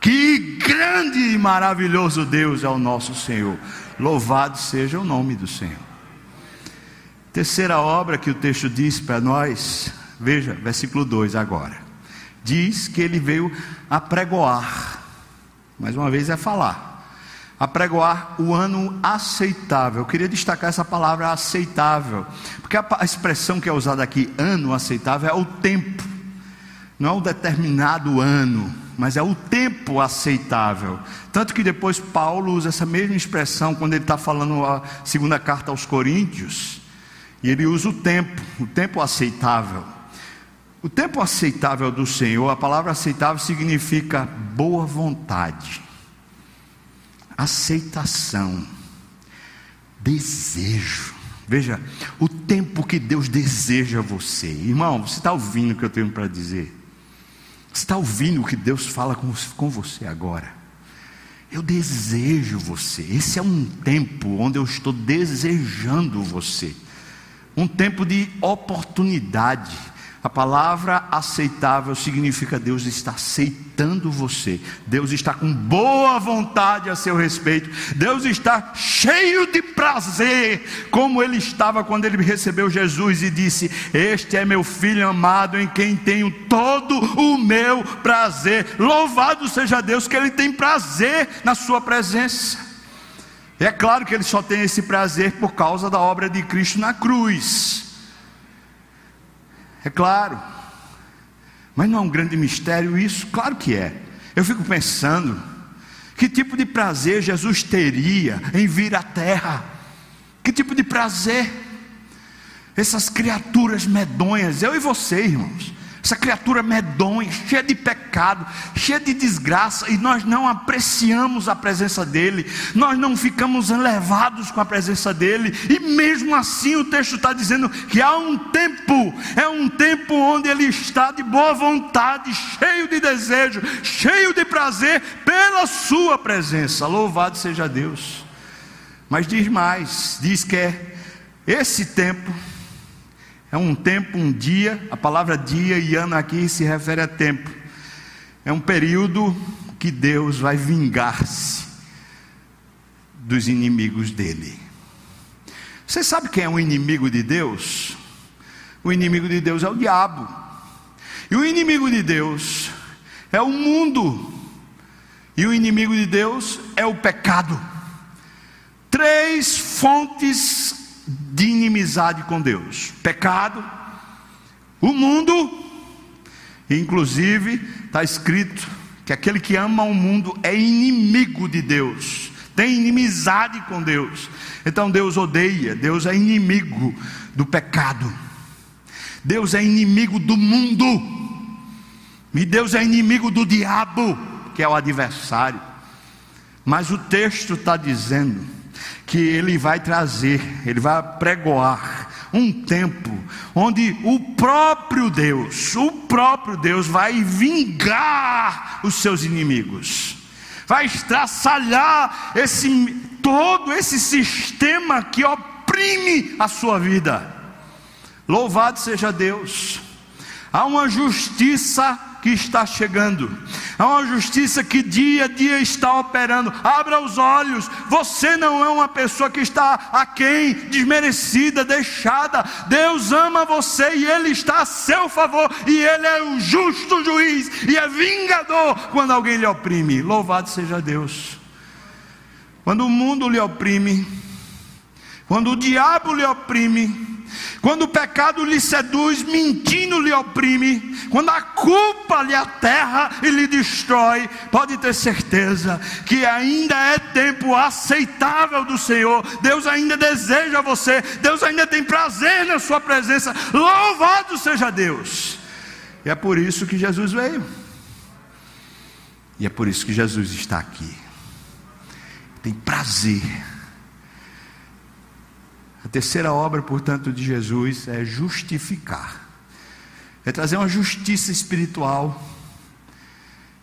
Que grande e maravilhoso Deus é o nosso Senhor. Louvado seja o nome do Senhor. Terceira obra que o texto diz para nós, veja, versículo 2 agora. Diz que ele veio apregoar, mais uma vez é falar apregoar o ano aceitável. Eu queria destacar essa palavra aceitável, porque a, expressão que é usada aqui, ano aceitável, é o tempo, não é o determinado ano, mas é o tempo aceitável. Tanto que depois Paulo usa essa mesma expressão quando ele está falando a segunda carta aos Coríntios, e ele usa o tempo, o tempo aceitável. O tempo aceitável do Senhor, a palavra aceitável significa boa vontade aceitação, desejo. Veja, o tempo que Deus deseja você. Irmão, você está ouvindo o que eu tenho para dizer? Você está ouvindo o que Deus fala com, com você agora? Eu desejo você. Esse é um tempo onde eu estou desejando você. Um tempo de oportunidade a palavra aceitável significa Deus está aceitando você. Deus está com boa vontade a seu respeito. Deus está cheio de prazer, como ele estava quando ele recebeu Jesus e disse: Este é meu filho amado em quem tenho todo o meu prazer. Louvado seja Deus que ele tem prazer na sua presença. É claro que ele só tem esse prazer por causa da obra de Cristo na cruz. É claro. Mas não é um grande mistério isso? Claro que é. Eu fico pensando, que tipo de prazer Jesus teria em vir à terra? Que tipo de prazer? Essas criaturas medonhas, eu e você, irmãos, essa criatura medonha, cheia de pecado, cheia de desgraça, e nós não apreciamos a presença dele, nós não ficamos elevados com a presença dele, e mesmo assim o texto está dizendo que há um tempo, é um tempo onde ele está de boa vontade, cheio de desejo, cheio de prazer pela sua presença. Louvado seja Deus. Mas diz mais, diz que é esse tempo é um tempo, um dia, a palavra dia e ano aqui se refere a tempo. É um período que Deus vai vingar-se dos inimigos dele. Você sabe quem é o inimigo de Deus? O inimigo de Deus é o diabo. E o inimigo de Deus é o mundo. E o inimigo de Deus é o pecado. Três fontes de inimizade com Deus: pecado, o mundo, inclusive está escrito que aquele que ama o mundo é inimigo de Deus, tem inimizade com Deus. Então Deus odeia, Deus é inimigo do pecado, Deus é inimigo do mundo, e Deus é inimigo do diabo, que é o adversário. Mas o texto está dizendo que ele vai trazer, ele vai pregoar um tempo onde o próprio Deus, o próprio Deus vai vingar os seus inimigos, vai estraçalhar esse todo esse sistema que oprime a sua vida. Louvado seja Deus. Há uma justiça que está chegando. Há uma justiça que dia a dia está operando. Abra os olhos. Você não é uma pessoa que está aquém, desmerecida, deixada. Deus ama você e Ele está a seu favor. E Ele é o justo juiz e é vingador quando alguém lhe oprime. Louvado seja Deus. Quando o mundo lhe oprime, quando o diabo lhe oprime, quando o pecado lhe seduz, mentindo lhe oprime, quando a culpa lhe aterra e lhe destrói, pode ter certeza que ainda é tempo aceitável do Senhor. Deus ainda deseja você, Deus ainda tem prazer na sua presença. Louvado seja Deus. E é por isso que Jesus veio. E é por isso que Jesus está aqui. Tem prazer a terceira obra, portanto, de Jesus é justificar, é trazer uma justiça espiritual.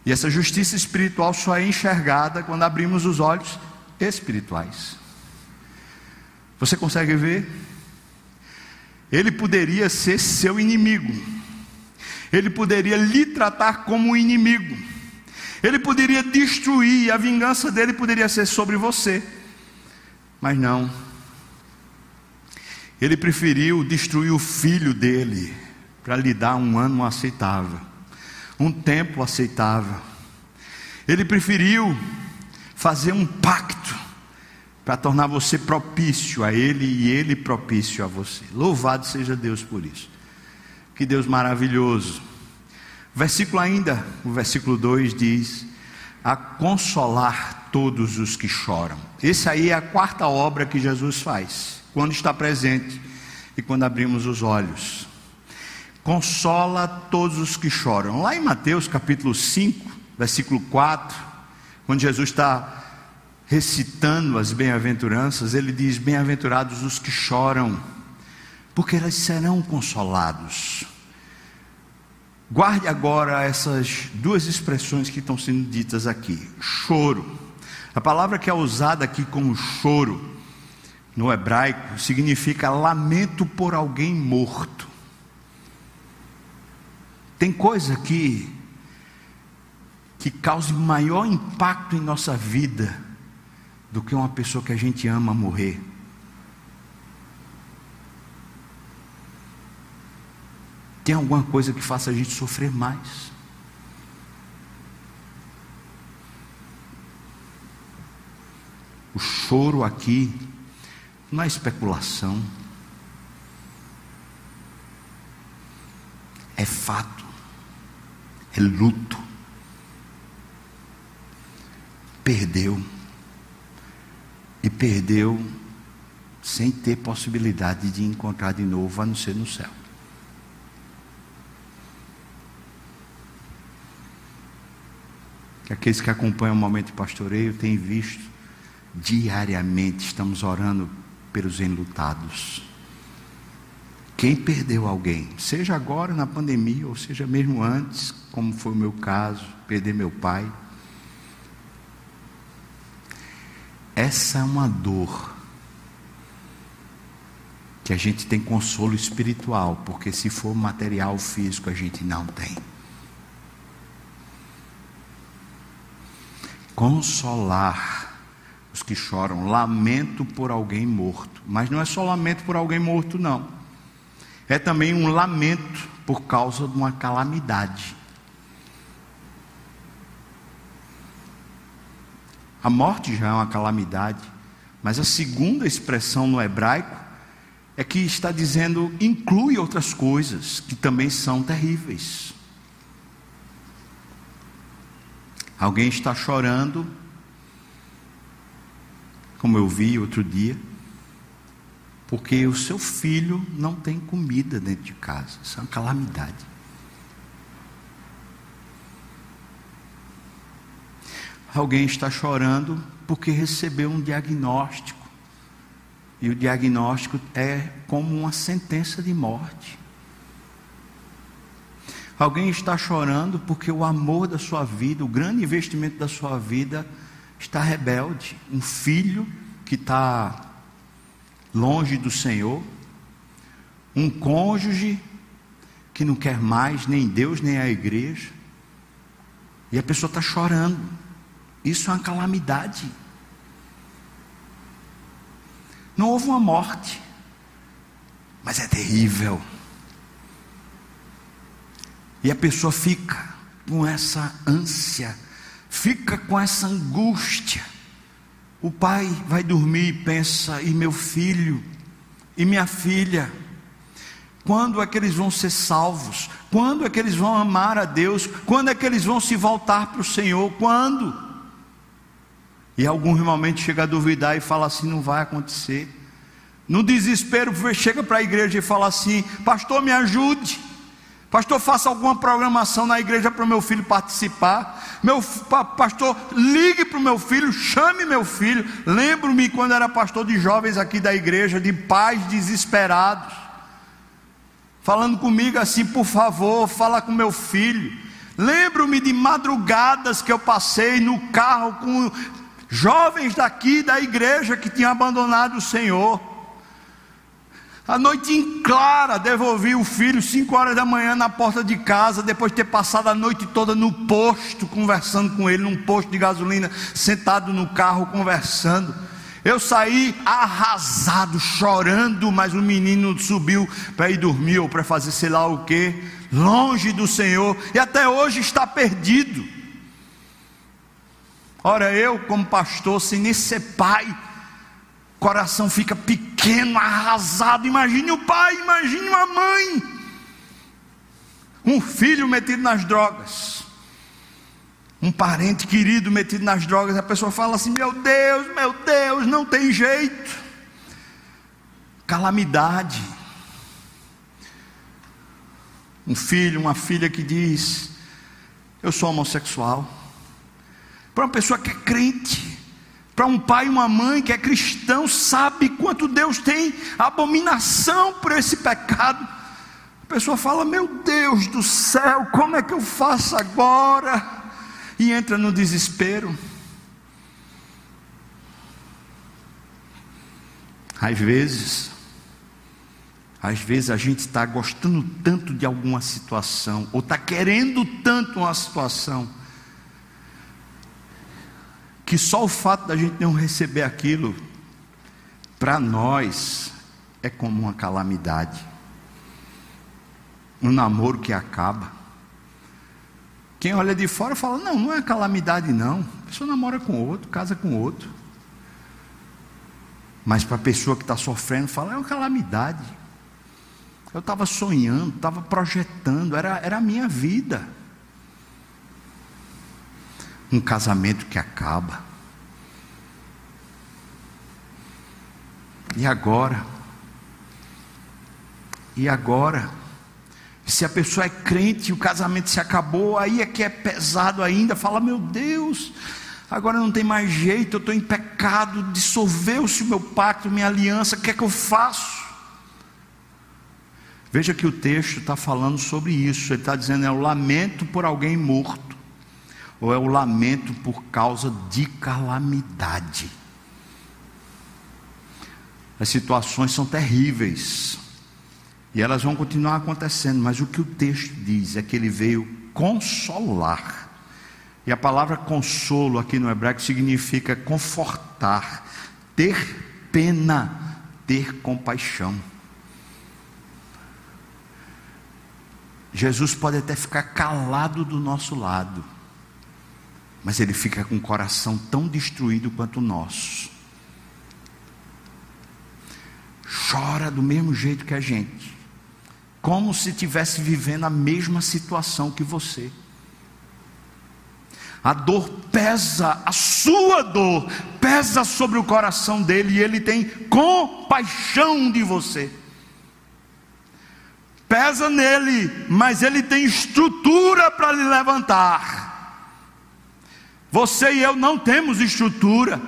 E essa justiça espiritual só é enxergada quando abrimos os olhos espirituais. Você consegue ver? Ele poderia ser seu inimigo, ele poderia lhe tratar como inimigo, ele poderia destruir, a vingança dele poderia ser sobre você, mas não, ele preferiu destruir o filho dele para lhe dar um ano aceitável, um tempo aceitável. Ele preferiu fazer um pacto para tornar você propício a ele e ele propício a você. Louvado seja Deus por isso. Que Deus maravilhoso. Versículo ainda, o versículo 2 diz: a consolar todos os que choram. Essa aí é a quarta obra que Jesus faz quando está presente e quando abrimos os olhos. Consola todos os que choram. Lá em Mateus capítulo 5, versículo 4, quando Jesus está recitando as bem-aventuranças, ele diz: Bem-aventurados os que choram, porque eles serão consolados. Guarde agora essas duas expressões que estão sendo ditas aqui: choro. A palavra que é usada aqui como choro no hebraico, significa lamento por alguém morto. Tem coisa que que cause maior impacto em nossa vida do que uma pessoa que a gente ama morrer. Tem alguma coisa que faça a gente sofrer mais? O choro aqui não é especulação, é fato, é luto. Perdeu, e perdeu sem ter possibilidade de encontrar de novo, a não ser no céu. Aqueles que acompanham o momento de pastoreio têm visto diariamente, estamos orando pelos enlutados. Quem perdeu alguém, seja agora na pandemia, ou seja mesmo antes, como foi o meu caso, perder meu pai. Essa é uma dor que a gente tem consolo espiritual, porque se for material físico a gente não tem. Consolar os que choram, lamento por alguém morto. Mas não é só lamento por alguém morto, não. É também um lamento por causa de uma calamidade. A morte já é uma calamidade, mas a segunda expressão no hebraico é que está dizendo inclui outras coisas que também são terríveis. Alguém está chorando como eu vi outro dia, porque o seu filho não tem comida dentro de casa. Isso é uma calamidade. Alguém está chorando porque recebeu um diagnóstico E o diagnóstico é como uma sentença de morte. Alguém está chorando porque o amor da sua vida, o grande investimento da sua vida, está rebelde. Um filho que está longe do Senhor, um cônjuge que não quer mais nem Deus nem a igreja, e a pessoa está chorando. Isso é uma calamidade. Não houve uma morte, mas é terrível. E a pessoa fica com essa ânsia, fica com essa angústia. O pai vai dormir e pensa: e meu filho, e minha filha, quando é que eles vão ser salvos? Quando é que eles vão amar a Deus? Quando é que eles vão se voltar para o Senhor? Quando? E algum realmente chega a duvidar e fala assim: não vai acontecer. No desespero, chega para a igreja e fala assim: Pastor, me ajude. Pastor, faça alguma programação na igreja para o meu filho participar. Meu pastor, ligue para o meu filho, chame meu filho. Lembro-me quando era pastor de jovens aqui da igreja, de pais desesperados, falando comigo assim: por favor, fala com meu filho. Lembro-me de madrugadas que eu passei no carro com jovens daqui da igreja que tinham abandonado o Senhor. A noite em clara, devolvi o filho, 5 horas da manhã, na porta de casa, depois de ter passado a noite toda no posto, conversando com ele, num posto de gasolina, sentado no carro, conversando. Eu saí arrasado, chorando, mas o menino subiu para ir dormir ou para fazer sei lá o que, longe do Senhor, e até hoje está perdido. Ora, eu, como pastor, sem nem ser pai, coração fica pequeno, arrasado. Imagine o pai, imagine uma mãe, um filho metido nas drogas, um parente querido metido nas drogas. A pessoa fala assim: Meu Deus, meu Deus, não tem jeito. Calamidade. Um filho, uma filha que diz: Eu sou homossexual. Para uma pessoa que é crente, para um pai e uma mãe que é cristão, sabe quanto Deus tem abominação por esse pecado. A pessoa fala: Meu Deus do céu, como é que eu faço agora? E entra no desespero. Às vezes, às vezes a gente está gostando tanto de alguma situação, ou está querendo tanto uma situação, que só o fato da gente não receber aquilo, para nós, é como uma calamidade. Um namoro que acaba. Quem olha de fora fala: não, não é calamidade, não. A pessoa namora com outro, casa com outro. Mas para a pessoa que está sofrendo, fala: é uma calamidade. Eu estava sonhando, estava projetando, era, era a minha vida um casamento que acaba. E agora? E agora? Se a pessoa é crente e o casamento se acabou, aí é que é pesado ainda. Fala, meu Deus, agora não tem mais jeito, eu estou em pecado, dissolveu-se o meu pacto, minha aliança, o que é que eu faço? Veja que o texto está falando sobre isso, ele está dizendo: é o lamento por alguém morto ou é o lamento por causa de calamidade. As situações são terríveis e elas vão continuar acontecendo, mas o que o texto diz é que ele veio consolar. E a palavra consolo aqui no hebraico significa confortar, ter pena, ter compaixão. Jesus pode até ficar calado do nosso lado, mas ele fica com o coração tão destruído quanto o nosso. Chora do mesmo jeito que a gente, como se estivesse vivendo a mesma situação que você. A dor pesa, a sua dor pesa sobre o coração dele e ele tem compaixão de você. Pesa nele, mas ele tem estrutura para lhe levantar. Você e eu não temos estrutura.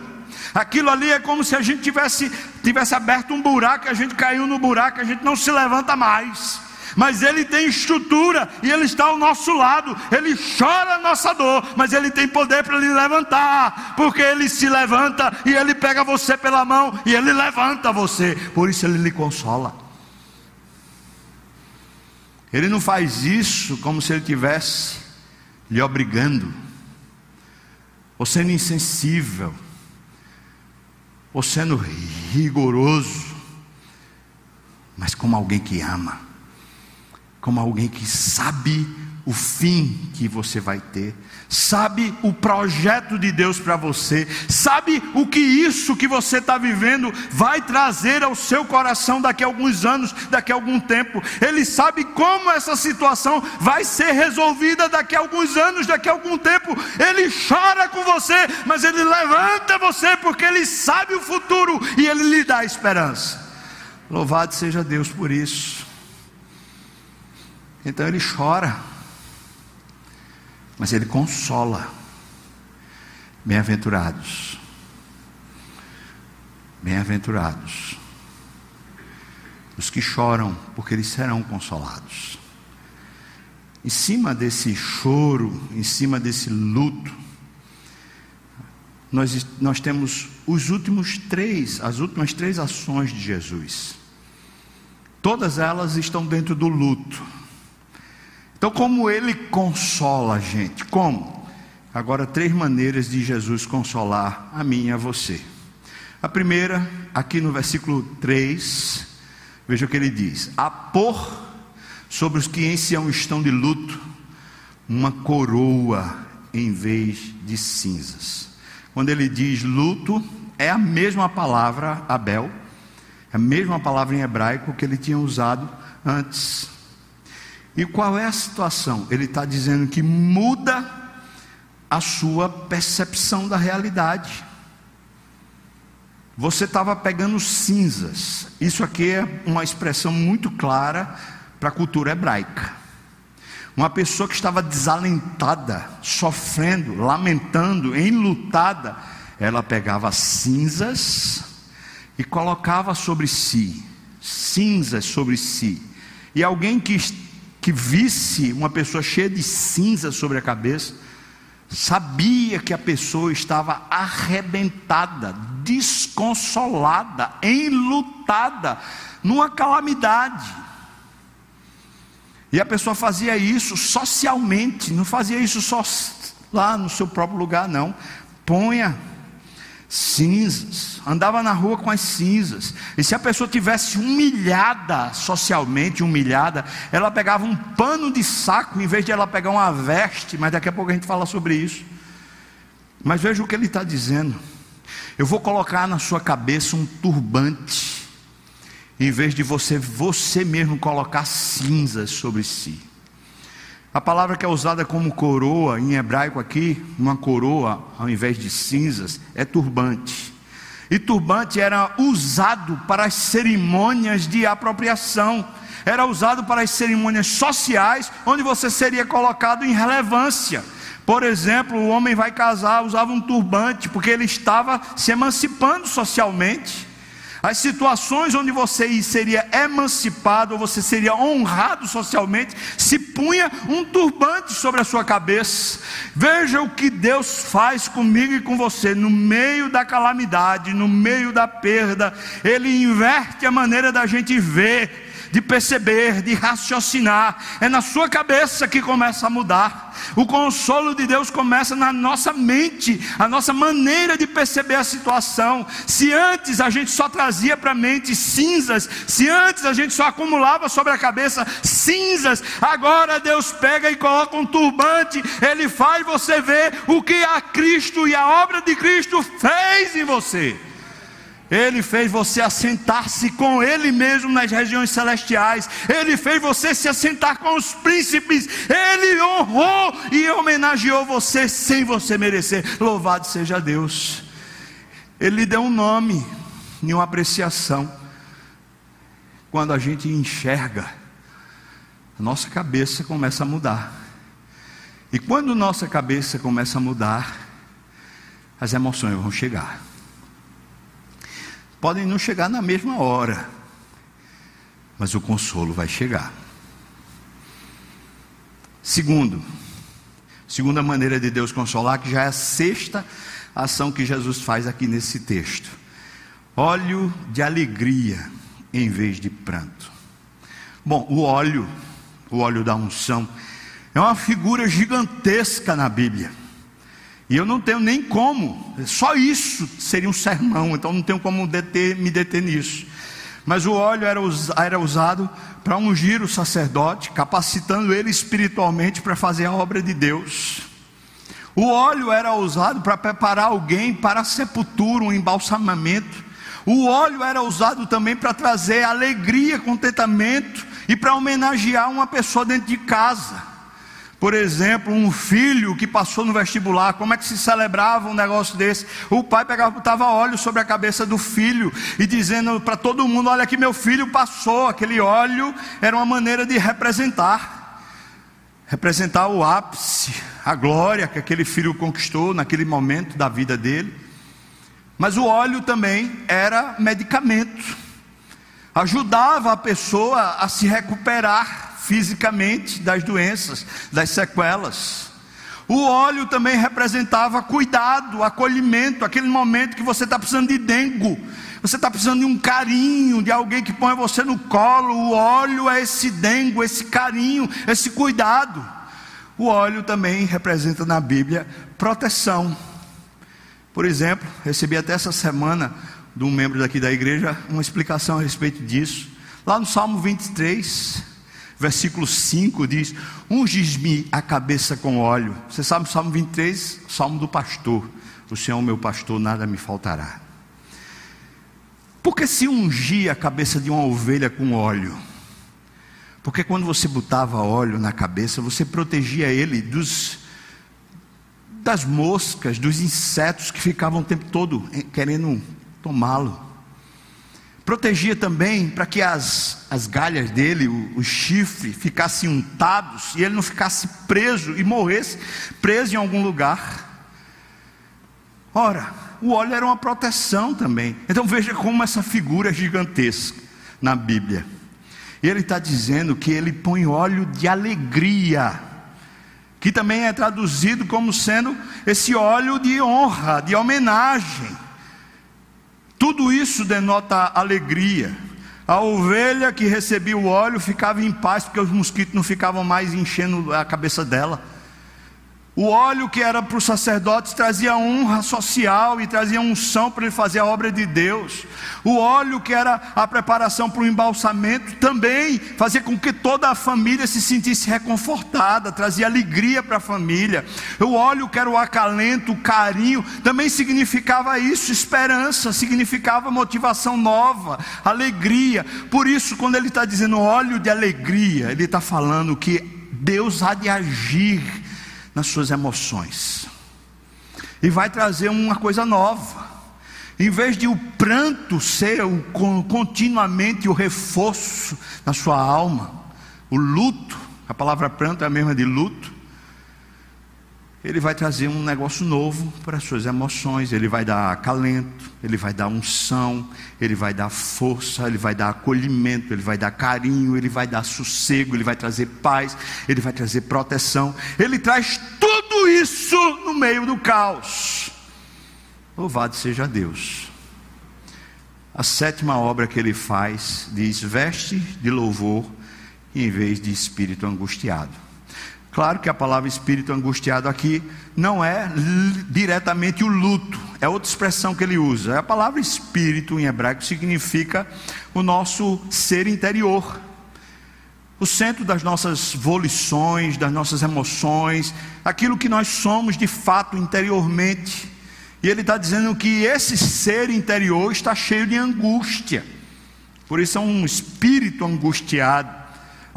Aquilo ali é como se a gente tivesse, tivesse aberto um buraco, a gente caiu no buraco, a gente não se levanta mais. Mas Ele tem estrutura e Ele está ao nosso lado. Ele chora a nossa dor, mas Ele tem poder para lhe levantar, porque Ele se levanta e Ele pega você pela mão e Ele levanta você. Por isso Ele lhe consola. Ele não faz isso como se Ele tivesse lhe obrigando, ou sendo insensível. Ou sendo rigoroso, mas como alguém que ama, como alguém que sabe o fim que você vai ter, sabe o projeto de Deus para você, sabe o que isso que você está vivendo vai trazer ao seu coração daqui a alguns anos, daqui a algum tempo. Ele sabe como essa situação vai ser resolvida daqui a alguns anos, daqui a algum tempo. Ele chora com você, mas ele levanta você porque ele sabe o futuro e ele lhe dá esperança. Louvado seja Deus por isso. Então ele chora mas ele consola. Bem-aventurados. Bem-aventurados. Os que choram, porque eles serão consolados. Em cima desse choro, em cima desse luto, nós, nós temos os últimos três, as últimas três ações de Jesus. Todas elas estão dentro do luto. Então, como ele consola a gente? Como? Agora, três maneiras de Jesus consolar a mim e a você. A primeira, aqui no versículo 3, veja o que ele diz: A pôr sobre os que em Sião estão de luto uma coroa em vez de cinzas. Quando ele diz luto, é a mesma palavra, Abel, é a mesma palavra em hebraico que ele tinha usado antes e qual é a situação? Ele está dizendo que muda a sua percepção da realidade. Você estava pegando cinzas. Isso aqui é uma expressão muito clara para a cultura hebraica. Uma pessoa que estava desalentada, sofrendo, lamentando, enlutada, ela pegava cinzas e colocava sobre si, cinzas sobre si. E alguém que que visse uma pessoa cheia de cinza sobre a cabeça, sabia que a pessoa estava arrebentada, desconsolada, enlutada, numa calamidade. E a pessoa fazia isso socialmente, não fazia isso só lá no seu próprio lugar, não. Ponha cinzas, andava na rua com as cinzas. E se a pessoa tivesse humilhada socialmente, humilhada, ela pegava um pano de saco em vez de ela pegar uma veste, mas daqui a pouco a gente fala sobre isso. Mas veja o que ele está dizendo. Eu vou colocar na sua cabeça um turbante, em vez de você você mesmo colocar cinzas sobre si. A palavra que é usada como coroa em hebraico aqui, uma coroa ao invés de cinzas, é turbante. E turbante era usado para as cerimônias de apropriação, era usado para as cerimônias sociais, onde você seria colocado em relevância. Por exemplo, o homem vai casar, usava um turbante, porque ele estava se emancipando socialmente. As situações onde você seria emancipado, ou você seria honrado socialmente, se punha um turbante sobre a sua cabeça. Veja o que Deus faz comigo e com você, no meio da calamidade, no meio da perda, Ele inverte a maneira da gente ver de perceber, de raciocinar. É na sua cabeça que começa a mudar. O consolo de Deus começa na nossa mente, a nossa maneira de perceber a situação. Se antes a gente só trazia para a mente cinzas, se antes a gente só acumulava sobre a cabeça cinzas, agora Deus pega e coloca um turbante, Ele faz você ver o que a Cristo e a obra de Cristo fez em você. Ele fez você assentar-se com Ele mesmo nas regiões celestiais. Ele fez você se assentar com os príncipes. Ele honrou e homenageou você sem você merecer. Louvado seja Deus. Ele lhe deu um nome e uma apreciação. Quando a gente enxerga, a nossa cabeça começa a mudar. E quando nossa cabeça começa a mudar, as emoções vão chegar. Podem não chegar na mesma hora, mas o consolo vai chegar. Segundo, segunda maneira de Deus consolar, que já é a sexta ação que Jesus faz aqui nesse texto: óleo de alegria em vez de pranto. Bom, o óleo, o óleo da unção, é uma figura gigantesca na Bíblia. E eu não tenho nem como, só isso seria um sermão, então não tenho como deter, me deter nisso. Mas o óleo era, era usado para ungir o sacerdote, capacitando ele espiritualmente para fazer a obra de Deus. O óleo era usado para preparar alguém para a sepultura, um embalsamamento. O óleo era usado também para trazer alegria, contentamento e para homenagear uma pessoa dentro de casa. Por exemplo, um filho que passou no vestibular, como é que se celebrava um negócio desse? O pai pegava, botava óleo sobre a cabeça do filho e dizendo para todo mundo: Olha que meu filho passou. Aquele óleo era uma maneira de representar, representar o ápice, a glória que aquele filho conquistou naquele momento da vida dele. Mas o óleo também era medicamento, ajudava a pessoa a se recuperar fisicamente das doenças, das sequelas. O óleo também representava cuidado, acolhimento, aquele momento que você está precisando de dengo, você está precisando de um carinho, de alguém que põe você no colo. O óleo é esse dengo, esse carinho, esse cuidado. O óleo também representa na Bíblia proteção. Por exemplo, recebi até essa semana de um membro daqui da igreja uma explicação a respeito disso. Lá no Salmo 23, versículo 5 diz: Unges-me a cabeça com óleo. Você sabe o Salmo 23, Salmo do pastor. O Senhor, meu pastor, nada me faltará. Porque se ungir a cabeça de uma ovelha com óleo? Porque quando você botava óleo na cabeça, você protegia ele dos das moscas, dos insetos que ficavam o tempo todo querendo tomá-lo protegia também para que as, as galhas dele, o, o, chifre, ficassem untados e ele não ficasse preso e morresse preso em algum lugar. Ora, o óleo era uma proteção também. Então veja como essa figura é gigantesca na Bíblia. Ele está dizendo que ele põe óleo de alegria, que também é traduzido como sendo esse óleo de honra, de homenagem. Tudo isso denota alegria. A ovelha que recebia o óleo ficava em paz, porque os mosquitos não ficavam mais enchendo a cabeça dela. O óleo que era para os sacerdotes trazia honra social e trazia unção para ele fazer a obra de Deus. O óleo que era a preparação para o embalsamento também fazia com que toda a família se sentisse reconfortada, trazia alegria para a família. O óleo que era o acalento, o carinho, também significava isso, esperança, significava motivação nova, alegria. Por isso, quando ele está dizendo óleo de alegria, ele está falando que Deus há de agir nas suas emoções. E vai trazer uma coisa nova. Em vez de o pranto ser o, continuamente o reforço na sua alma, o luto, a palavra pranto é a mesma de luto, ele vai trazer um negócio novo para as suas emoções, ele vai dar acalento, ele vai dar unção, ele vai dar força, ele vai dar acolhimento, ele vai dar carinho, ele vai dar sossego, ele vai trazer paz, ele vai trazer proteção, ele traz tudo isso no meio do caos. Louvado seja Deus. A sétima obra que ele faz diz: veste de louvor em vez de espírito angustiado. Claro que a palavra espírito angustiado aqui não é diretamente o luto, é outra expressão que ele usa. A palavra espírito em hebraico significa o nosso ser interior, o centro das nossas volições, das nossas emoções, aquilo que nós somos de fato interiormente. E ele está dizendo que esse ser interior está cheio de angústia, por isso é um espírito angustiado.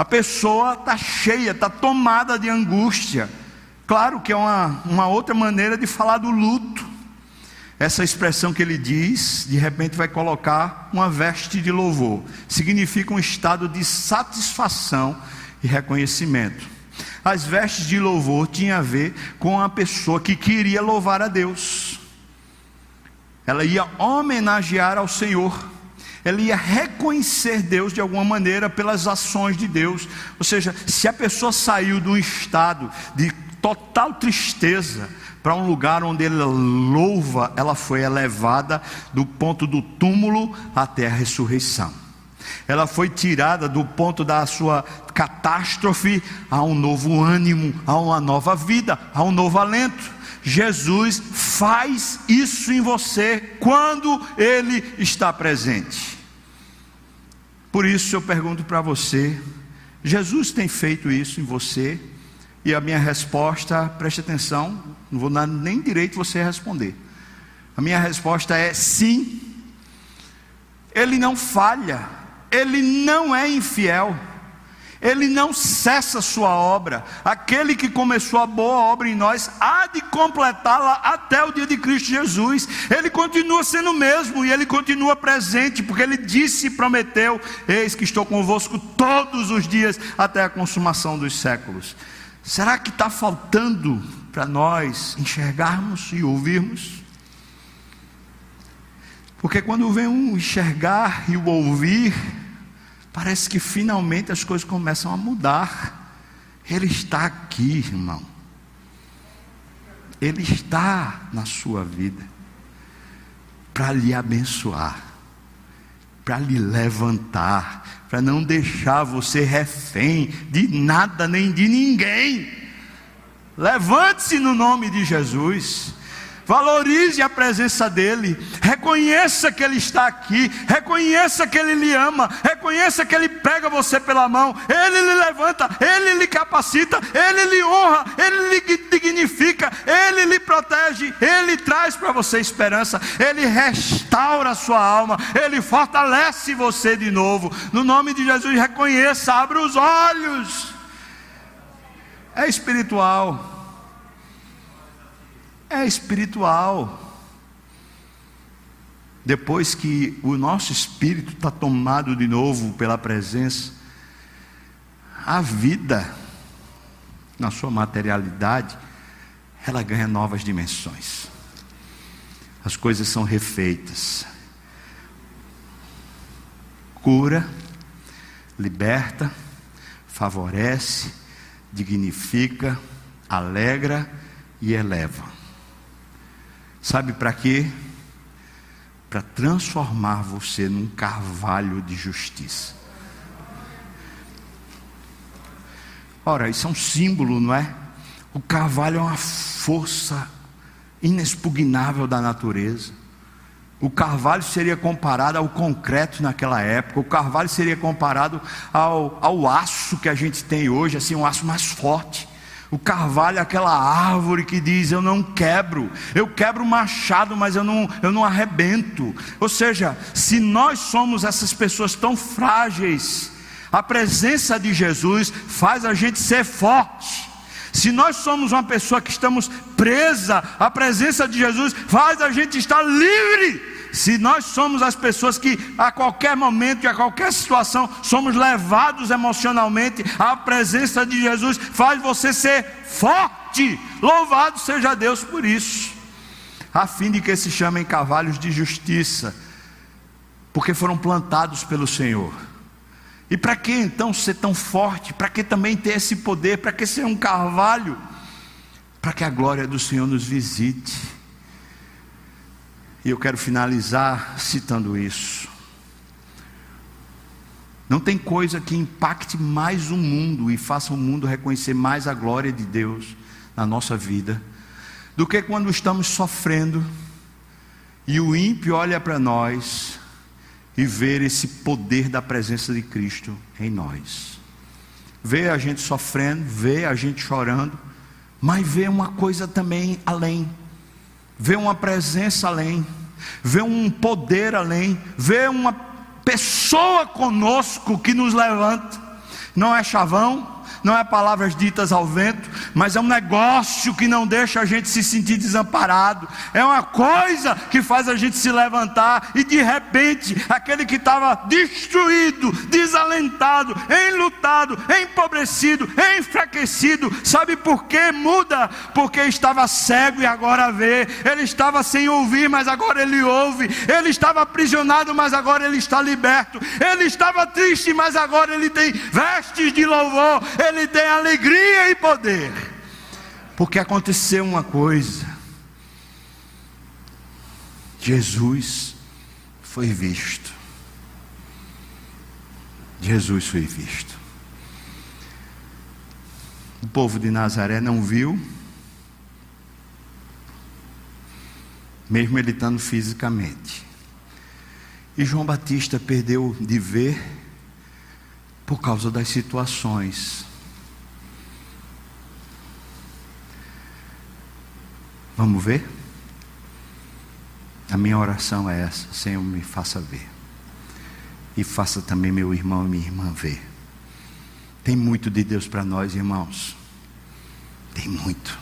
A pessoa está cheia, está tomada de angústia. Claro que é uma, uma outra maneira de falar do luto. Essa expressão que ele diz, de repente vai colocar uma veste de louvor. Significa um estado de satisfação e reconhecimento. As vestes de louvor tinham a ver com a pessoa que queria louvar a Deus. ela ia homenagear ao Senhor, ela ia reconhecer Deus de alguma maneira pelas ações de Deus. Ou seja, se a pessoa saiu de um estado de total tristeza para um lugar onde ele louva, ela foi elevada do ponto do túmulo até a ressurreição. Ela foi tirada do ponto da sua catástrofe a um novo ânimo, a uma nova vida, a um novo alento. Jesus faz isso em você quando Ele está presente. Por isso eu pergunto para você: Jesus tem feito isso em você? E a minha resposta, preste atenção, não vou dar nem direito você responder. A minha resposta é sim. Ele não falha, ele não é infiel. Ele não cessa sua obra. Aquele que começou a boa obra em nós há de completá-la até o dia de Cristo Jesus. Ele continua sendo o mesmo e ele continua presente, porque ele disse e prometeu: Eis que estou convosco todos os dias até a consumação dos séculos. Será que está faltando para nós enxergarmos e ouvirmos? Porque quando vem um enxergar e o ouvir, parece que finalmente as coisas começam a mudar. Ele está aqui, irmão. Ele está na sua vida para lhe abençoar, para lhe levantar, para não deixar você refém de nada nem de ninguém. Levante-se no nome de Jesus. Valorize a presença dEle, reconheça que Ele está aqui, reconheça que Ele lhe ama, reconheça que Ele pega você pela mão, Ele lhe levanta, Ele lhe capacita, Ele lhe honra, Ele lhe dignifica, Ele lhe protege, Ele traz para você esperança, Ele restaura a sua alma, Ele fortalece você de novo. No nome de Jesus, reconheça, abra os olhos. É espiritual é espiritual. Depois que o nosso espírito está tomado de novo pela presença, a vida, na sua materialidade, ela ganha novas dimensões. As coisas são refeitas. Cura, liberta, favorece, dignifica, alegra e eleva. Sabe para quê? Para transformar você num carvalho de justiça. Ora, isso é um símbolo, não é? O carvalho é uma força inexpugnável da natureza. O carvalho seria comparado ao concreto naquela época, o carvalho seria comparado ao, ao aço que a gente tem hoje, assim, um aço mais forte. O carvalho é aquela árvore que diz: Eu não quebro, eu quebro o machado, mas eu não, eu não arrebento. Ou seja, se nós somos essas pessoas tão frágeis, a presença de Jesus faz a gente ser forte. Se nós somos uma pessoa que estamos presa, a presença de Jesus faz a gente estar livre se nós somos as pessoas que a qualquer momento e a qualquer situação somos levados emocionalmente, a presença de Jesus faz você ser forte. Louvado seja Deus por isso. A fim de que se chamem cavalos de justiça, porque foram plantados pelo Senhor. E para que então ser tão forte? Para que também ter esse poder? Para que ser um carvalho? Para que a glória do Senhor nos visite e eu quero finalizar citando isso. Não tem coisa que impacte mais o mundo e faça o mundo reconhecer mais a glória de Deus na nossa vida do que quando estamos sofrendo e o ímpio olha para nós e ver esse poder da presença de Cristo em nós. Vê a gente sofrendo, vê a gente chorando, mas vê uma coisa também além vê uma presença além, vê um poder além, vê uma pessoa conosco que nos levanta. Não é chavão, não é palavras ditas ao vento, mas é um negócio que não deixa a gente se sentir desamparado, é uma coisa que faz a gente se levantar e de repente, aquele que estava destruído, desalentado, enlutado, empobrecido, enfraquecido, sabe por que muda? Porque estava cego e agora vê, ele estava sem ouvir, mas agora ele ouve, ele estava aprisionado, mas agora ele está liberto, ele estava triste, mas agora ele tem vestes de louvor, ele tem alegria e poder. Porque aconteceu uma coisa. Jesus foi visto. Jesus foi visto. O povo de Nazaré não viu, mesmo ele estando fisicamente. E João Batista perdeu de ver por causa das situações. Vamos ver? A minha oração é essa: Senhor, me faça ver. E faça também meu irmão e minha irmã ver. Tem muito de Deus para nós, irmãos. Tem muito.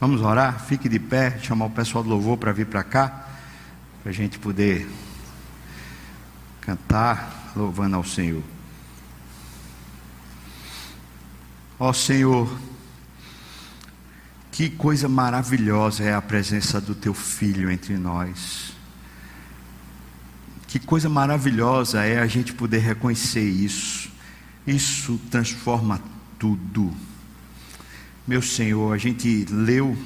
Vamos orar? Fique de pé, chamar o pessoal do louvor para vir para cá, para a gente poder cantar louvando ao Senhor. Ó Senhor, que coisa maravilhosa é a presença do Teu Filho entre nós. Que coisa maravilhosa é a gente poder reconhecer isso. Isso transforma tudo. Meu Senhor, a gente leu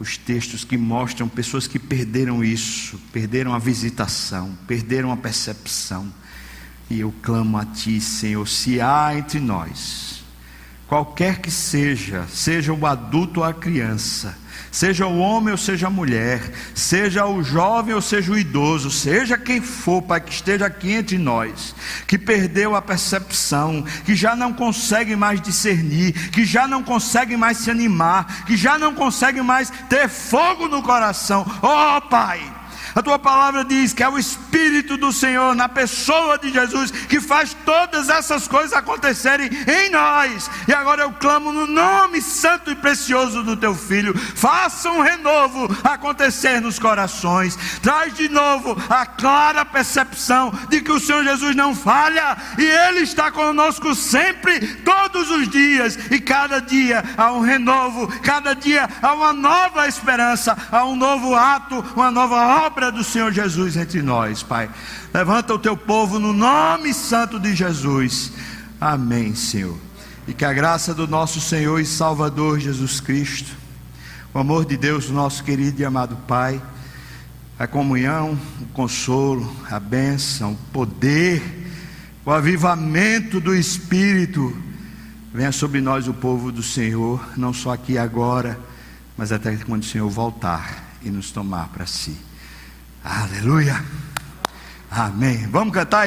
os textos que mostram pessoas que perderam isso, perderam a visitação, perderam a percepção. E eu clamo a Ti, Senhor, se há entre nós, qualquer que seja, seja o adulto ou a criança, seja o homem ou seja a mulher, seja o jovem ou seja o idoso, seja quem for, Pai, que esteja aqui entre nós, que perdeu a percepção, que já não consegue mais discernir, que já não consegue mais se animar, que já não consegue mais ter fogo no coração, oh Pai a tua palavra diz que é o Espírito do Senhor, na pessoa de Jesus, que faz todas essas coisas acontecerem em nós. E agora eu clamo no nome santo e precioso do teu filho. Faça um renovo acontecer nos corações. Traz de novo a clara percepção de que o Senhor Jesus não falha e Ele está conosco sempre, todos os dias. E cada dia há um renovo, cada dia há uma nova esperança, há um novo ato, uma nova obra do Senhor Jesus entre nós, Pai. Levanta o teu povo no nome santo de Jesus. Amém, Senhor. E que a graça do nosso Senhor e Salvador Jesus Cristo, o amor de Deus, nosso querido e amado Pai, a comunhão, o consolo, a bênção, o poder, o avivamento do Espírito, venha sobre nós o povo do Senhor, não só aqui agora, mas até quando o Senhor voltar e nos tomar para si. Aleluia. Amém. Vamos cantar.